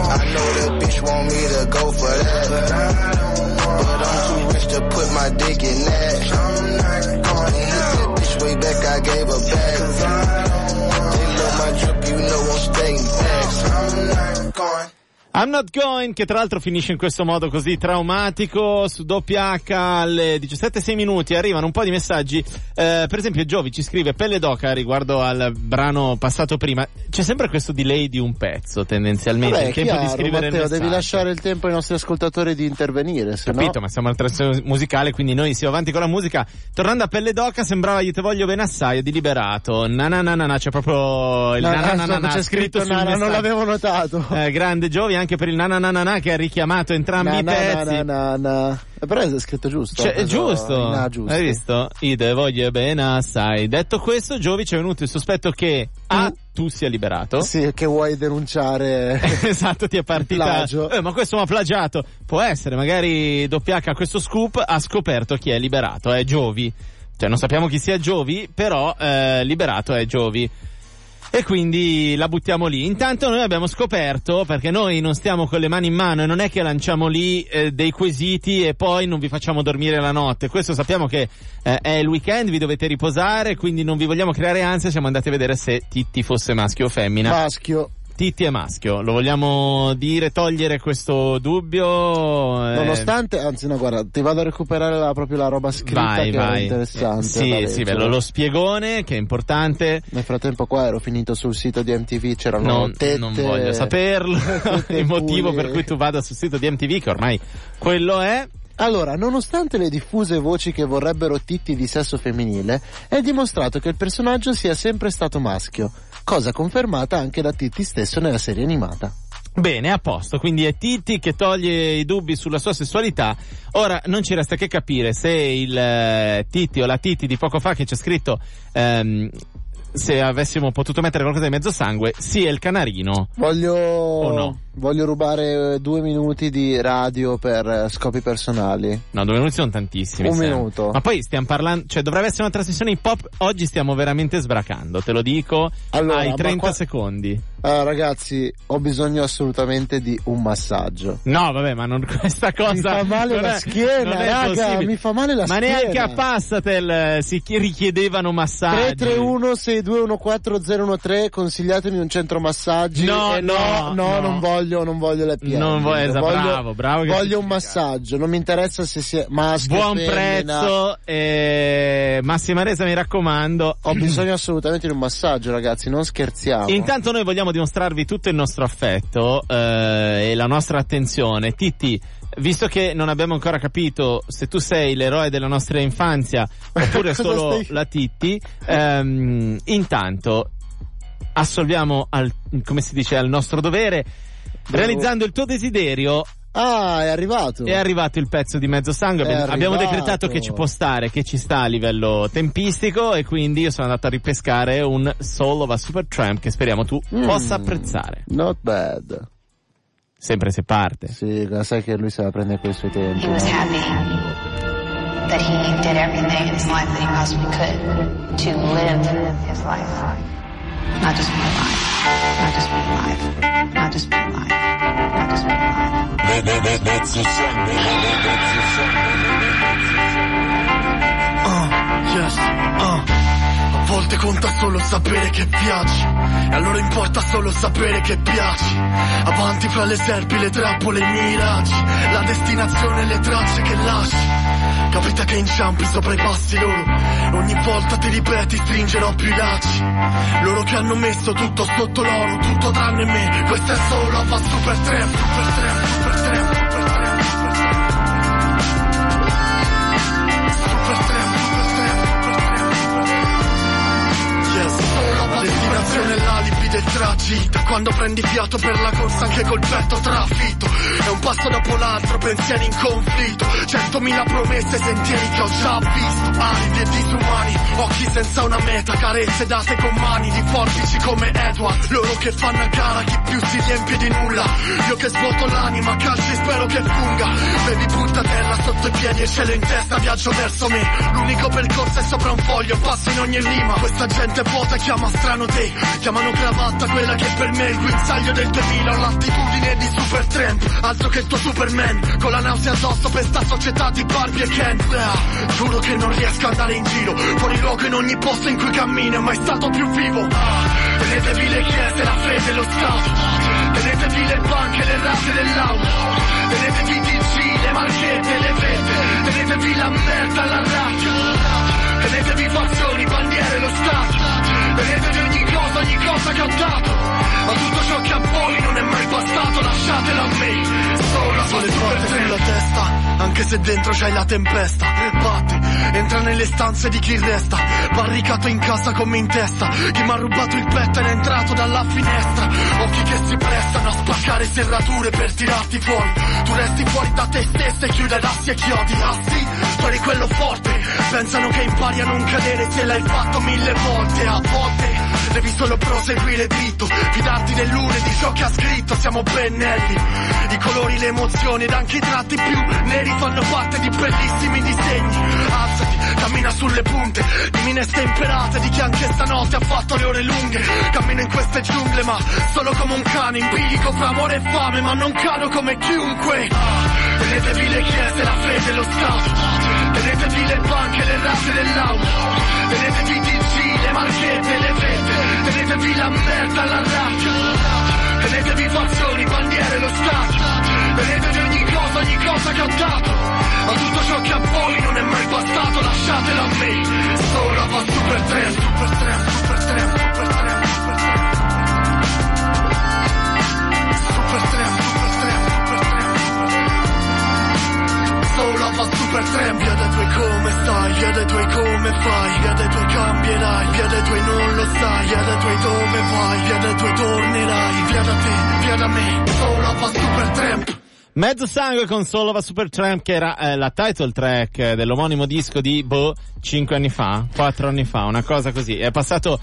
S11: I know that bitch want me to go for that. But I'm too rich to put my dick in that. And hit that bitch way back, I gave her back. I'm
S4: Not Going, che tra l'altro finisce in questo modo così traumatico, su doppia H alle 17.6 minuti arrivano un po' di messaggi, eh, per esempio Giovi ci scrive Pelle d'Oca riguardo al brano passato prima, c'è sempre questo delay di un pezzo tendenzialmente,
S5: Vabbè,
S4: il tempo
S5: chiaro,
S4: di scrivere
S5: Matteo,
S4: il
S5: devi
S4: messaggio.
S5: lasciare il tempo ai nostri ascoltatori di intervenire, se
S4: Capito,
S5: no...
S4: ma siamo alla trazione musicale, quindi noi siamo avanti con la musica. Tornando a Pelle d'Oca, sembrava Io te voglio bene assai, di liberato. Na na na na na, c'è proprio il
S5: No,
S4: na na na
S5: adesso
S4: na na
S5: c'è scritto
S4: sul
S5: Nana, non
S4: messaggio.
S5: l'avevo notato.
S4: Eh, grande Giovi anche per il na na na na na che ha richiamato entrambi i
S5: Na, na,
S4: pezzi.
S5: na, na, na. Eh, Però è scritto giusto.
S4: Cioè, giusto.
S5: i na giusti.
S4: Hai visto? Io te voglio bene assai. Detto questo, Giovi ci è venuto il sospetto che A, tu sia liberato.
S5: Sì, che vuoi denunciare. <laughs>
S4: esatto, ti è partita. Eh, ma questo mi ha plagiato. Può essere, magari WH a questo scoop ha scoperto chi è liberato, è Giovi. Cioè, non sappiamo chi sia Giovi, però eh, liberato è Giovi. E quindi la buttiamo lì. Intanto noi abbiamo scoperto, perché noi non stiamo con le mani in mano e non è che lanciamo lì eh, dei quesiti e poi non vi facciamo dormire la notte. Questo sappiamo che eh, è il weekend, vi dovete riposare, quindi non vi vogliamo creare ansia, siamo andati a vedere se Titti fosse maschio o femmina.
S5: Maschio.
S4: Titti è maschio, lo vogliamo dire, togliere questo dubbio? Eh,
S5: Nonostante, anzi no, guarda, ti vado a recuperare la- proprio la roba scritta
S4: vai,
S5: che
S4: vai.
S5: interessante.
S4: Sì,
S5: da
S4: sì,
S5: leggere.
S4: bello, lo spiegone che è importante.
S5: Nel frattempo qua ero finito sul sito di MTV, c'erano
S4: Non,
S5: tette...
S4: non voglio saperlo. <laughs> <laughs> Il motivo per cui tu vada sul sito di MTV, che ormai quello è.
S5: Allora, nonostante le diffuse voci che vorrebbero Titti di sesso femminile, è dimostrato che il personaggio sia sempre stato maschio, cosa confermata anche da Titti stesso nella serie animata.
S4: Bene, a posto. Quindi è Titti che toglie i dubbi sulla sua sessualità. Ora non ci resta che capire se il eh, Titti o la Titti di poco fa che c'è scritto ehm, se avessimo potuto mettere qualcosa di mezzo sangue, sia il canarino.
S5: Voglio,
S4: no?
S5: Voglio rubare eh, due minuti di radio per eh, scopi personali.
S4: No, due minuti sono tantissimi.
S5: Un
S4: Sam.
S5: minuto.
S4: Ma poi stiamo parlando, cioè dovrebbe essere una trasmissione hip hop, oggi stiamo veramente sbracando, te lo dico,
S5: Allora,
S4: hai
S5: ma
S4: 30
S5: qua-
S4: secondi.
S5: Ah, ragazzi, ho bisogno assolutamente di un massaggio.
S4: No, vabbè, ma non <laughs> questa cosa.
S5: Mi fa male la
S4: è-
S5: schiena, raga,
S4: possibile.
S5: mi fa male la
S4: ma
S5: schiena.
S4: neanche a Passatel eh, si chi- richiedevano massaggi.
S5: 331 6214 013 consigliatemi un centro massaggi
S4: No,
S5: Eh,
S4: no,
S5: no,
S4: no.
S5: non voglio non voglio le piante
S4: Non esatto,
S5: voglio,
S4: bravo, bravo che
S5: voglio un massaggio non mi interessa se sia maschio
S4: Buon
S5: femmina.
S4: prezzo, eh, massima resa mi raccomando.
S5: ho bisogno assolutamente di un massaggio ragazzi non scherziamo
S4: Intanto noi vogliamo dimostrarvi tutto il nostro affetto eh, e la nostra attenzione. Titti, visto che non abbiamo ancora capito se tu sei l'eroe della nostra infanzia <laughs> oppure solo
S5: stai-
S4: la Titti, ehm, intanto assolviamo al, come si dice, al nostro dovere. Realizzando il tuo desiderio,
S5: ah è arrivato
S4: è arrivato il pezzo di mezzo sangue.
S5: È
S4: Abbiamo,
S5: arrivato.
S4: decretato che ci può stare, che ci sta a livello tempistico. E quindi io sono andato a ripescare un Soul of a Supertramp che speriamo tu
S5: Mm.
S4: possa apprezzare.
S5: not bad
S4: Sempre se parte.
S5: sì sai che lui se la prende con i suoi tempi
S13: He was happy that he did everything in his life that he possibly could to live his life. Not just be alive. Not just be alive. Not just be alive. Not just be alive.
S14: Uh, yes, uh. volte conta solo sapere che viaggi E allora importa solo sapere che piaci. Avanti fra le serpi, le trappole, i miraggi. La destinazione e le tracce che lasci. Capita che inciampi sopra i passi loro. Ogni volta ti ripeti stringerò più i lacci. Loro che hanno messo tutto sotto l'oro Tutto tranne me. Questo è solo Ava Super 3, Super 3, Super 3 a destinazione l'alibi del tragitto Quando prendi fiato per la corsa anche col petto trafitto. È un passo dopo l'altro, pensieri in conflitto. Centomila promesse, sentieri che ho già visto. Aridi e disumani, occhi senza una meta. Carezze date con mani di forbici come Edward. Loro che fanno a gara chi più si riempie di nulla. Io che svuoto l'anima, calci spero che funga. Bevi butta terra sotto i piedi e cielo in testa Viaggio verso me, l'unico percorso è sopra un foglio Passo in ogni rima, questa gente vuota chiama strano te. Chiamano cravatta quella che per me è il guinzaglio del 2000 Ho l'attitudine di super tramp, altro che tuo superman. Con la nausea addosso per sta società di Barbie e Ken. Ah, Giuro che non riesco ad andare in giro Fuori luogo in ogni posto in cui cammino. È mai stato più vivo. Ah, Tenetevi le chiese, la fede lo Stato. Tenetevi le banche, le rate dell'auto. Tenetevi i TG, le marchette, le vette. Tenetevi la merda, la radio Tenetevi fazioni, bandiere, lo Stato Tenetevi ogni cosa, ogni cosa che ho dato ma tutto ciò che a voi non è mai bastato, lasciatelo a me. Solo a le porte sulla testa, anche se dentro c'hai la tempesta. Batti, entra nelle stanze di chi resta, barricato in casa come in testa. Chi mi ha rubato il petto ed è entrato dalla finestra. Occhi che si prestano a spaccare serrature per tirarti fuori. Tu resti fuori da te stessa e chiude assi e chiodi. Ah sì, eri quello forte. Pensano che impari a non cadere se l'hai fatto mille volte. A volte devi solo proseguire dritto. Fidarti dell'une di ciò che ha scritto, siamo pennelli. I colori, le emozioni ed anche i tratti più neri fanno parte di bellissimi disegni. Alzati, cammina sulle punte di mine stemperate di chi anche stanotte ha fatto le ore lunghe. Cammino in queste giungle, ma solo come un cane, in bilico fra amore e fame, ma non cado come chiunque. Tenetevi le chiese, la fede e lo Stato. Tenetevi le banche, le rate dell'auto. Tenetevi i TG, le marchette, le vette. Tenetevi la merda, la radio. Tenetevi fazioni, bandiere, lo Stato. Tenetevi ogni ogni cosa che ho dato. Ma tutto ciò che a voi non è mai bastato, lasciatelo a me. Solo a super tramp, super tramp, super tramp, super tramp, super tramp. Super tramp, super tramp, super tramp, super a tramp, via dai come stai, via dai come fai, via dai cambierai, via dai non lo sai, via dai dove vai, via dai tornerai, via da te, via da me, solo a super tramp.
S4: Mezzo sangue con Solo va Supertramp che era eh, la title track eh, dell'omonimo disco di Bo 5 anni fa, 4 anni fa, una cosa così. È passato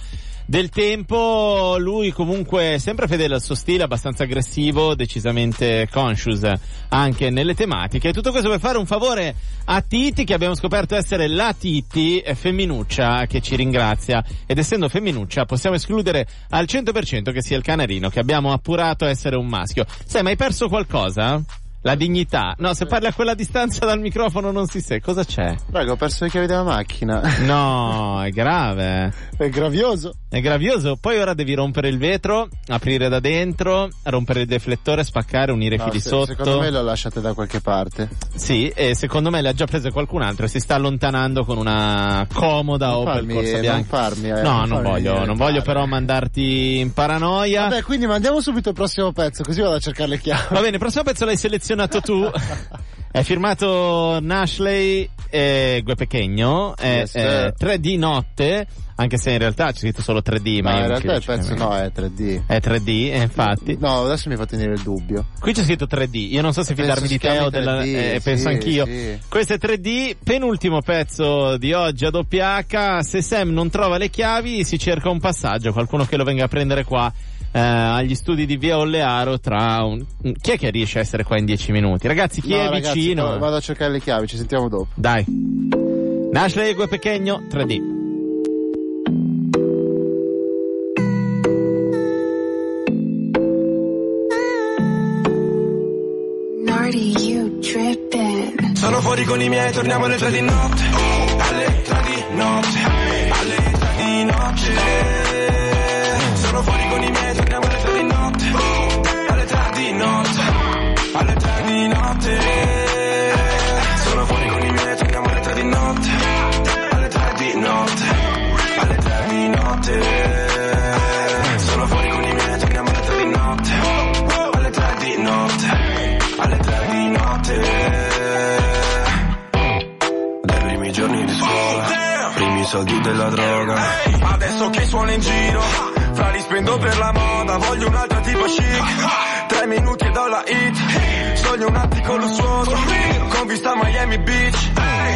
S4: del tempo, lui comunque sempre fedele al suo stile, abbastanza aggressivo, decisamente conscious anche nelle tematiche. Tutto questo per fare un favore a Titi che abbiamo scoperto essere la Titi femminuccia che ci ringrazia ed essendo femminuccia possiamo escludere al 100% che sia il canarino che abbiamo appurato essere un maschio. Sai, ma hai perso qualcosa? La dignità. No, se parli a quella distanza dal microfono non si sa. Cosa c'è?
S5: Raga, ho perso le chiavi della macchina. <laughs>
S4: No, è grave.
S5: È gravioso.
S4: È gravioso. Poi ora devi rompere il vetro, aprire da dentro, rompere il deflettore, spaccare, unire
S5: No,
S4: fili
S5: se-
S4: sotto.
S5: Secondo me lo lasciate da qualche parte.
S4: Sì, e secondo me le ha già prese qualcun altro e si sta allontanando con una comoda
S5: Non
S4: Opel
S5: farmi-
S4: Corsa
S5: non
S4: Bianca.
S5: farmi, eh,
S4: no,
S5: non
S4: non voglio, non voglio però mandarti in paranoia.
S5: Vabbè, quindi mandiamo subito il prossimo pezzo, così vado a cercare le chiavi.
S4: Va bene, il prossimo pezzo l'hai selezionato tu. <laughs> È firmato Nashley e Gue Pechegno, è,
S5: Yes, sir.
S4: 3D notte, anche se in realtà c'è scritto solo 3D, ma io
S5: in realtà il pezzo no, è 3D.
S4: È 3D, eh, infatti.
S5: No, adesso mi fate venire il dubbio.
S4: Qui c'è scritto 3D, io non so se
S5: Penso
S4: fidarmi di te o della...
S5: 3D,
S4: eh, penso
S5: sì,
S4: anch'io.
S5: sì.
S4: Questo è 3D, penultimo pezzo di oggi a doppia H. Se Sam non trova le chiavi si cerca un passaggio, qualcuno che lo venga a prendere qua eh, agli studi di Via Ollearo tra un... Chi è che riesce a essere qua in 10 minuti? Ragazzi, chi
S5: No,
S4: è
S5: ragazzi,
S4: vicino?
S5: poi Vado a cercare le chiavi, ci sentiamo dopo.
S4: Dai. Nashley e Gue Pechegno, 3D.
S9: Nardi Sono fuori con i miei, torniamo alle tre di notte. Alle tre di notte. Alle tre di notte. Soldi della droga. Adesso che suono in giro, fra li spendo per la moda, voglio un'altra tipo chic. Tre minuti e do la hit, sogno un attico lussuoso, con vista a Miami Beach.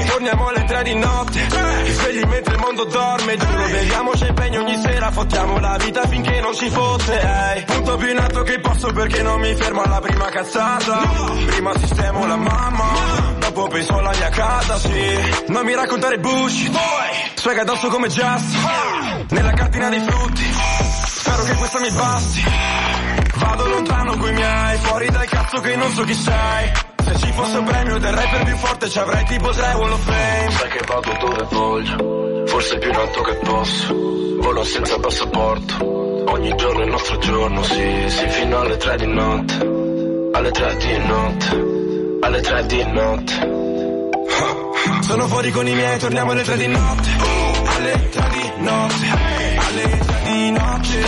S9: Torniamo alle tre di notte, svegli mentre il mondo dorme, giuro, beviamo champagne ogni sera, fottiamo la vita finché non ci fosse. Ehi, punto più in alto che posso perché non mi fermo alla prima cazzata. Prima sistemo la mamma, dopo penso alla mia casa, sì. Non mi raccontare bullshit, poi swag addosso come Just, nella cartina dei frutti. Spero che questa mi basti. Vado lontano coi miei, fuori dal cazzo che non so chi sei. Se ci fosse un premio del rapper più forte ci avrei tipo tre Wall of Fame.
S15: Sai che vado dove voglio, forse più in alto che posso. Volo senza passaporto, ogni giorno è il nostro giorno, sì, sì, fino alle tre di notte. Alle tre di notte, alle tre di notte.
S9: Sono fuori con i miei, torniamo alle tre di notte. Alle tre di notte. Alle tre di notte.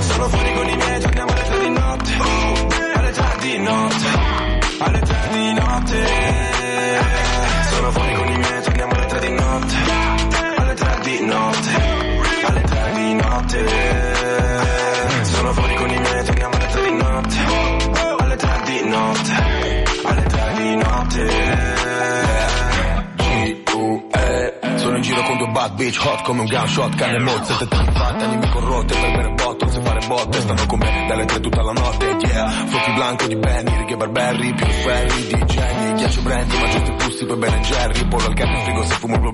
S9: Sono fuori con i miei, torniamo alle tre di notte. Alle tre di notte. Alle tre di notte. Sono fuori con i miei, torniamo alle tre di notte. Alle tre di notte. Alle tre di notte.
S16: Giro con due bad bitch hot come un gunshot Canne mozze, tette fatte, anime corrotte Per bere bottle, se fare botte Stanno con me dalle tre tutta la notte Yeah, fuochi blanco di Benny Righe Barberry, più ferri di Jenny. Ghiaccio brandy, ma giusti pussi poi Ben Jerry. Pollo al cat frigo se fumo Ho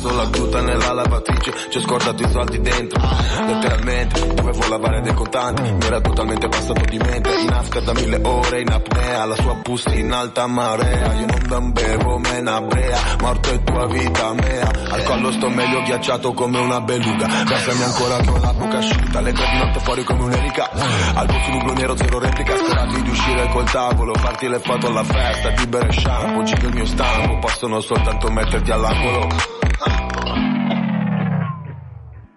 S16: messo la gluta nella lavatrice Ci ho scordato i soldi dentro Letteralmente, dovevo lavare dei contanti Mi era totalmente passato di mente. In Africa da mille ore, in apnea La sua pussy in alta marea. Io non dan bevo, me ne abrea Morto è tua vita mea. Al collo sto meglio ghiacciato come una beluga. Versami ancora ho la bocca asciutta Le di notte fuori come un'erica Al posto lungo nero zero replica Sperati di uscire col tavolo Farti le foto alla festa Di bere shampoo, giro il mio stampo. Possono soltanto metterti all'angolo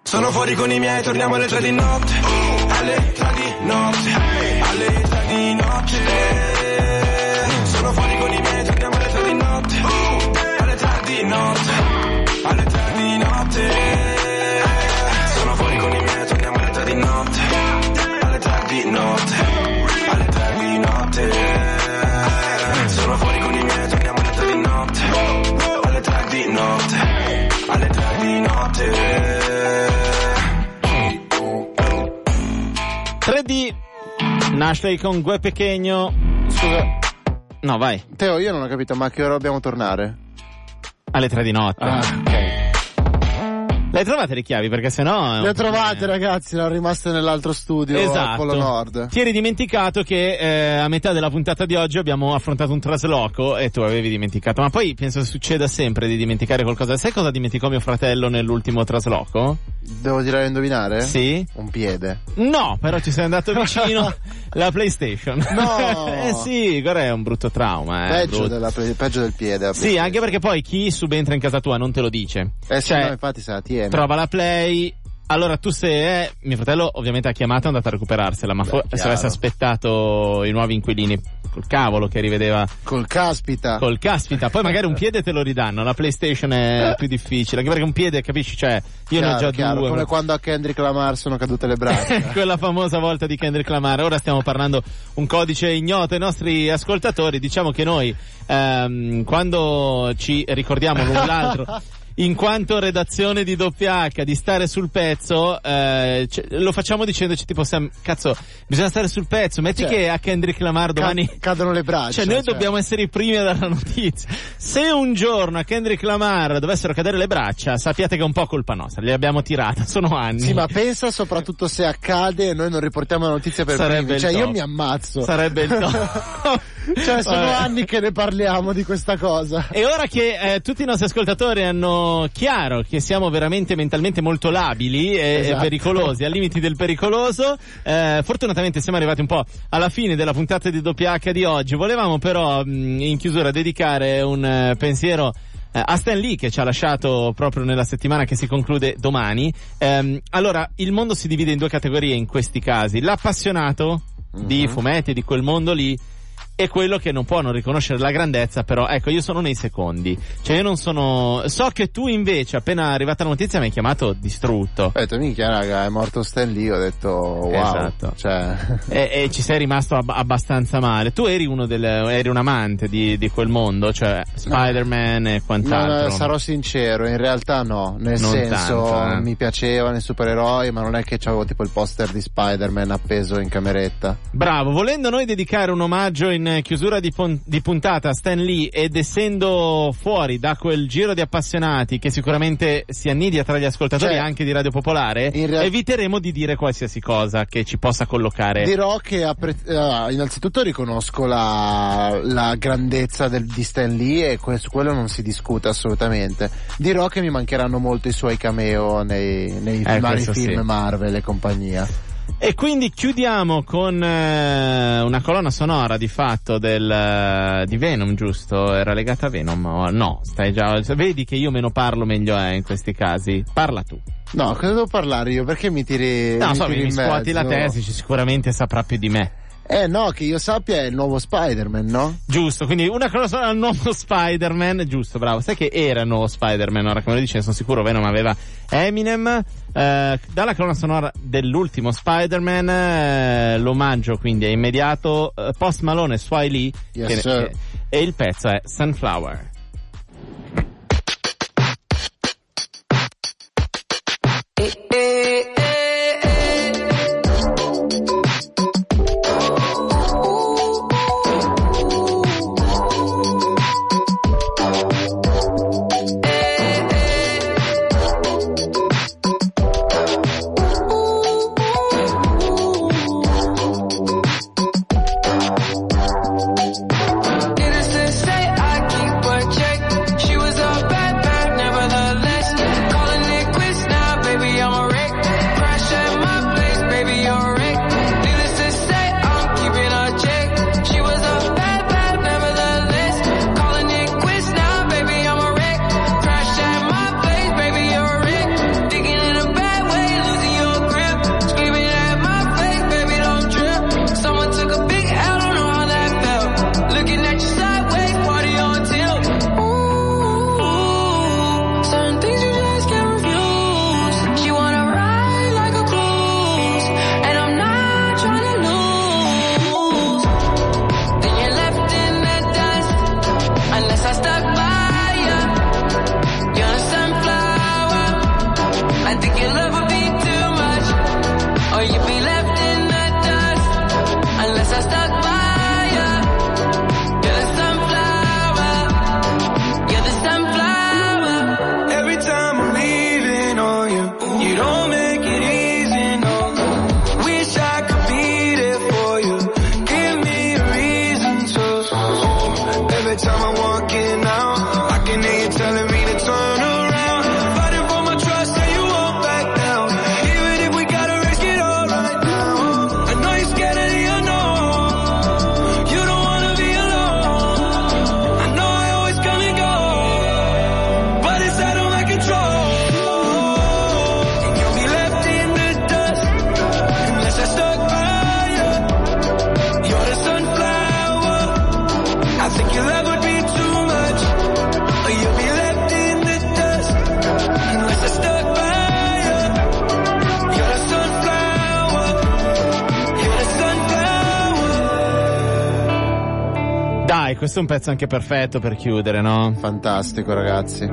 S9: Sono fuori con i miei, torniamo alle tre di notte. Alle tre di notte. Alle tre di notte. Sono fuori con i miei, torniamo alle tre di notte. Alle tre di notte. Alle tre
S4: 3D Nashley con Gue Pequeño. Scusa. No, vai.
S5: Teo, io non ho capito, ma a che ora dobbiamo tornare?
S4: Alle 3 di notte.
S5: Ah.
S4: Le hai trovate le chiavi? Perché sennò.
S5: Le trovate, ragazzi, erano rimaste nell'altro studio al
S4: Esatto.
S5: Polo Nord.
S4: Ti eri dimenticato che eh, a metà della puntata di oggi abbiamo affrontato un trasloco e tu avevi dimenticato. Ma poi penso succeda sempre di dimenticare qualcosa. Sai cosa dimenticò mio fratello nell'ultimo trasloco?
S5: Devo tirare a indovinare?
S4: Sì.
S5: Un piede.
S4: No, però ci sei andato vicino. <laughs> la PlayStation.
S5: No. <laughs>
S4: eh sì, guarda, è un brutto trauma. Eh,
S5: peggio,
S4: brutto.
S5: della, peggio del piede.
S4: Sì, anche perché poi chi subentra in casa tua non te lo dice.
S5: Eh sì,
S4: Cioè,
S5: no, infatti se la tiene.
S4: Trova la play. Allora tu se è, mio fratello ovviamente ha chiamato e è andato a recuperarsela, ma fo- se
S5: chiaro.
S4: avesse aspettato i nuovi inquilini col cavolo che rivedeva
S5: Col caspita.
S4: col caspita, poi magari un piede te lo ridanno, la PlayStation è più difficile, anche perché un piede, capisci, cioè io ne ho
S5: Chiaro,
S4: già
S5: chiaro,
S4: due.
S5: Come quando a Kendrick Lamar sono cadute le braccia. <laughs>
S4: Quella famosa volta di Kendrick Lamar. Ora stiamo parlando un codice ignoto ai nostri ascoltatori. Diciamo che noi, ehm, quando ci ricordiamo l'un l'altro, <laughs> in quanto redazione di doppia H, di stare sul pezzo, eh, c- lo facciamo dicendoci tipo, Sam, cazzo, bisogna stare sul pezzo. Metti
S5: Cioè,
S4: che a Kendrick Lamar domani...
S5: Ca- cadono le braccia.
S4: Cioè, noi dobbiamo essere i primi a dare la notizia. Se un giorno a Kendrick Lamar dovessero cadere le braccia, sappiate che è un po' colpa nostra, le abbiamo tirate, <laughs> sono anni.
S5: Sì, ma pensa soprattutto se accade e noi non riportiamo la notizia per
S4: Sarebbe
S5: primi. Cioè, io mi ammazzo.
S4: Sarebbe il top. <laughs>
S5: Cioè, sono
S4: Vabbè.
S5: anni che ne parliamo di questa cosa.
S4: E ora che eh, tutti i nostri ascoltatori hanno chiaro che siamo veramente mentalmente molto labili e,
S5: Esatto.
S4: pericolosi, al limiti del pericoloso, eh, fortunatamente siamo arrivati un po' alla fine della puntata di WH di oggi. Volevamo però in chiusura dedicare un eh, pensiero eh, a Stan Lee che ci ha lasciato proprio nella settimana che si conclude domani. Ehm, allora, il mondo si divide in due categorie in questi casi. L'appassionato di fumetti, di quel mondo lì, e quello che non può non riconoscere la grandezza, però ecco, io sono nei secondi. Cioè io non sono... So che tu invece, appena arrivata la notizia, mi hai chiamato distrutto.
S5: Ho detto, minchia raga, è morto Stan Lee, ho detto, wow.
S4: Esatto.
S5: Cioè...
S4: E, e ci sei rimasto ab- abbastanza male. Tu eri uno del, eri un amante di, di quel mondo, cioè Spider-Man e
S5: No,
S4: quant'altro.
S5: no, sarò sincero, in realtà no, nel
S4: Non
S5: senso
S4: tanto, eh.
S5: mi piacevano i supereroi, ma non è che avevo tipo il poster di Spider-Man appeso in cameretta.
S4: Bravo, volendo noi dedicare un omaggio in eh, chiusura di, pon- di puntata Stan Lee ed essendo fuori da quel giro di appassionati che sicuramente si annidia tra gli ascoltatori
S5: Cioè,
S4: anche di Radio Popolare,
S5: in real-
S4: eviteremo di dire qualsiasi cosa che ci possa collocare.
S5: Dirò che appre- ah, innanzitutto riconosco la, la grandezza del- di Stan Lee e que- su quello non si discute assolutamente. Dirò che mi mancheranno molto i suoi cameo nei, nei
S4: Eh,
S5: vari film
S4: sì.
S5: Marvel e compagnia.
S4: E quindi chiudiamo con eh, una colonna sonora di fatto del, eh, di Venom, giusto? Era legata a Venom? O- no, stai già. Vedi che io meno parlo meglio è in questi casi. Parla tu.
S5: No, cosa devo parlare io? Perché mi tiri,
S4: No,
S5: mi
S4: so,
S5: tiri
S4: mi scuoti la testa, sicuramente saprà più di me.
S5: Eh no, che io sappia è il nuovo Spider-Man, no?
S4: Giusto, quindi una sonora al nuovo <laughs> Spider-Man, giusto, bravo. Sai che era il nuovo Spider-Man, ora come lo dice, sono sicuro Venom aveva Eminem. Eh, dalla colonna sonora dell'ultimo Spider-Man, eh, l'omaggio quindi è immediato. eh, Post Malone e Swai Lee.
S5: Yes,
S4: che-
S5: sir.
S4: che- e il pezzo è Sunflower. Questo è un pezzo anche perfetto per chiudere, no?
S5: Fantastico, ragazzi.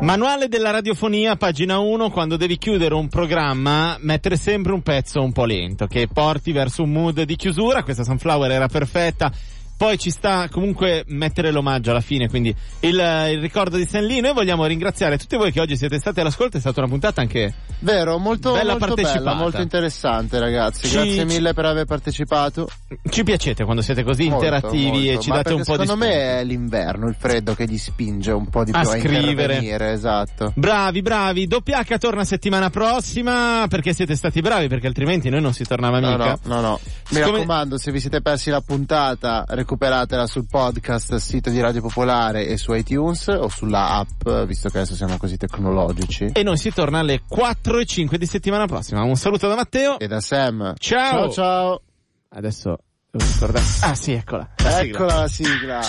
S4: Manuale della radiofonia, pagina 1, quando devi chiudere un programma, mettere sempre un pezzo un po' lento, che porti verso un mood di chiusura. Questa Sunflower era perfetta. Poi ci sta comunque mettere l'omaggio alla fine, quindi il, il ricordo di Stan Lee. Noi vogliamo ringraziare tutti voi che oggi siete stati all'ascolto, è stata una puntata anche
S5: Vero, molto,
S4: Bella
S5: molto
S4: partecipata.
S5: bella, molto interessante ragazzi.
S4: Ci-
S5: Grazie mille per aver partecipato.
S4: Ci piacete quando siete così
S5: Molto,
S4: interattivi e
S5: molto.
S4: ci
S5: Ma
S4: date un po' di
S5: Secondo me è l'inverno, il freddo che gli spinge un po' di
S4: A
S5: più a,
S4: scrivere.
S5: intervenire, esatto.
S4: Bravi, bravi. Doppia H torna settimana prossima perché siete stati bravi, perché altrimenti noi non si tornava
S5: No,
S4: mica.
S5: no, no, no. Mi
S4: Siccome-
S5: raccomando, se vi siete persi la puntata, recuperatela sul podcast, sito di Radio Popolare e su iTunes o sulla app, visto che adesso siamo così tecnologici.
S4: E noi si torna alle 4 e 5 di settimana prossima. Un saluto da Matteo.
S5: E da Sam.
S4: Ciao.
S5: Ciao ciao.
S4: Adesso devo ricordare. Ah sì, eccola. La sigla.
S5: Eccola la sigla.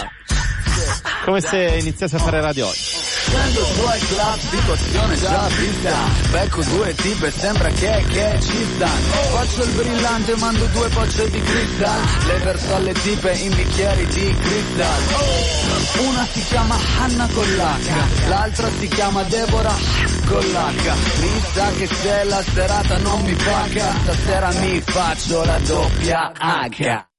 S4: Come se iniziasse a fare radio oggi.
S17: Scendo su al club, situazione già vista Becco due tipe, sembra che, che ci sta. Faccio il brillante, mando due bocce di cristal Le verso alle tipe in bicchieri di cristal Una si chiama Hanna con l'H L'altra si chiama Deborah con l'H Mi sa che se la serata non mi paga Stasera mi faccio la doppia H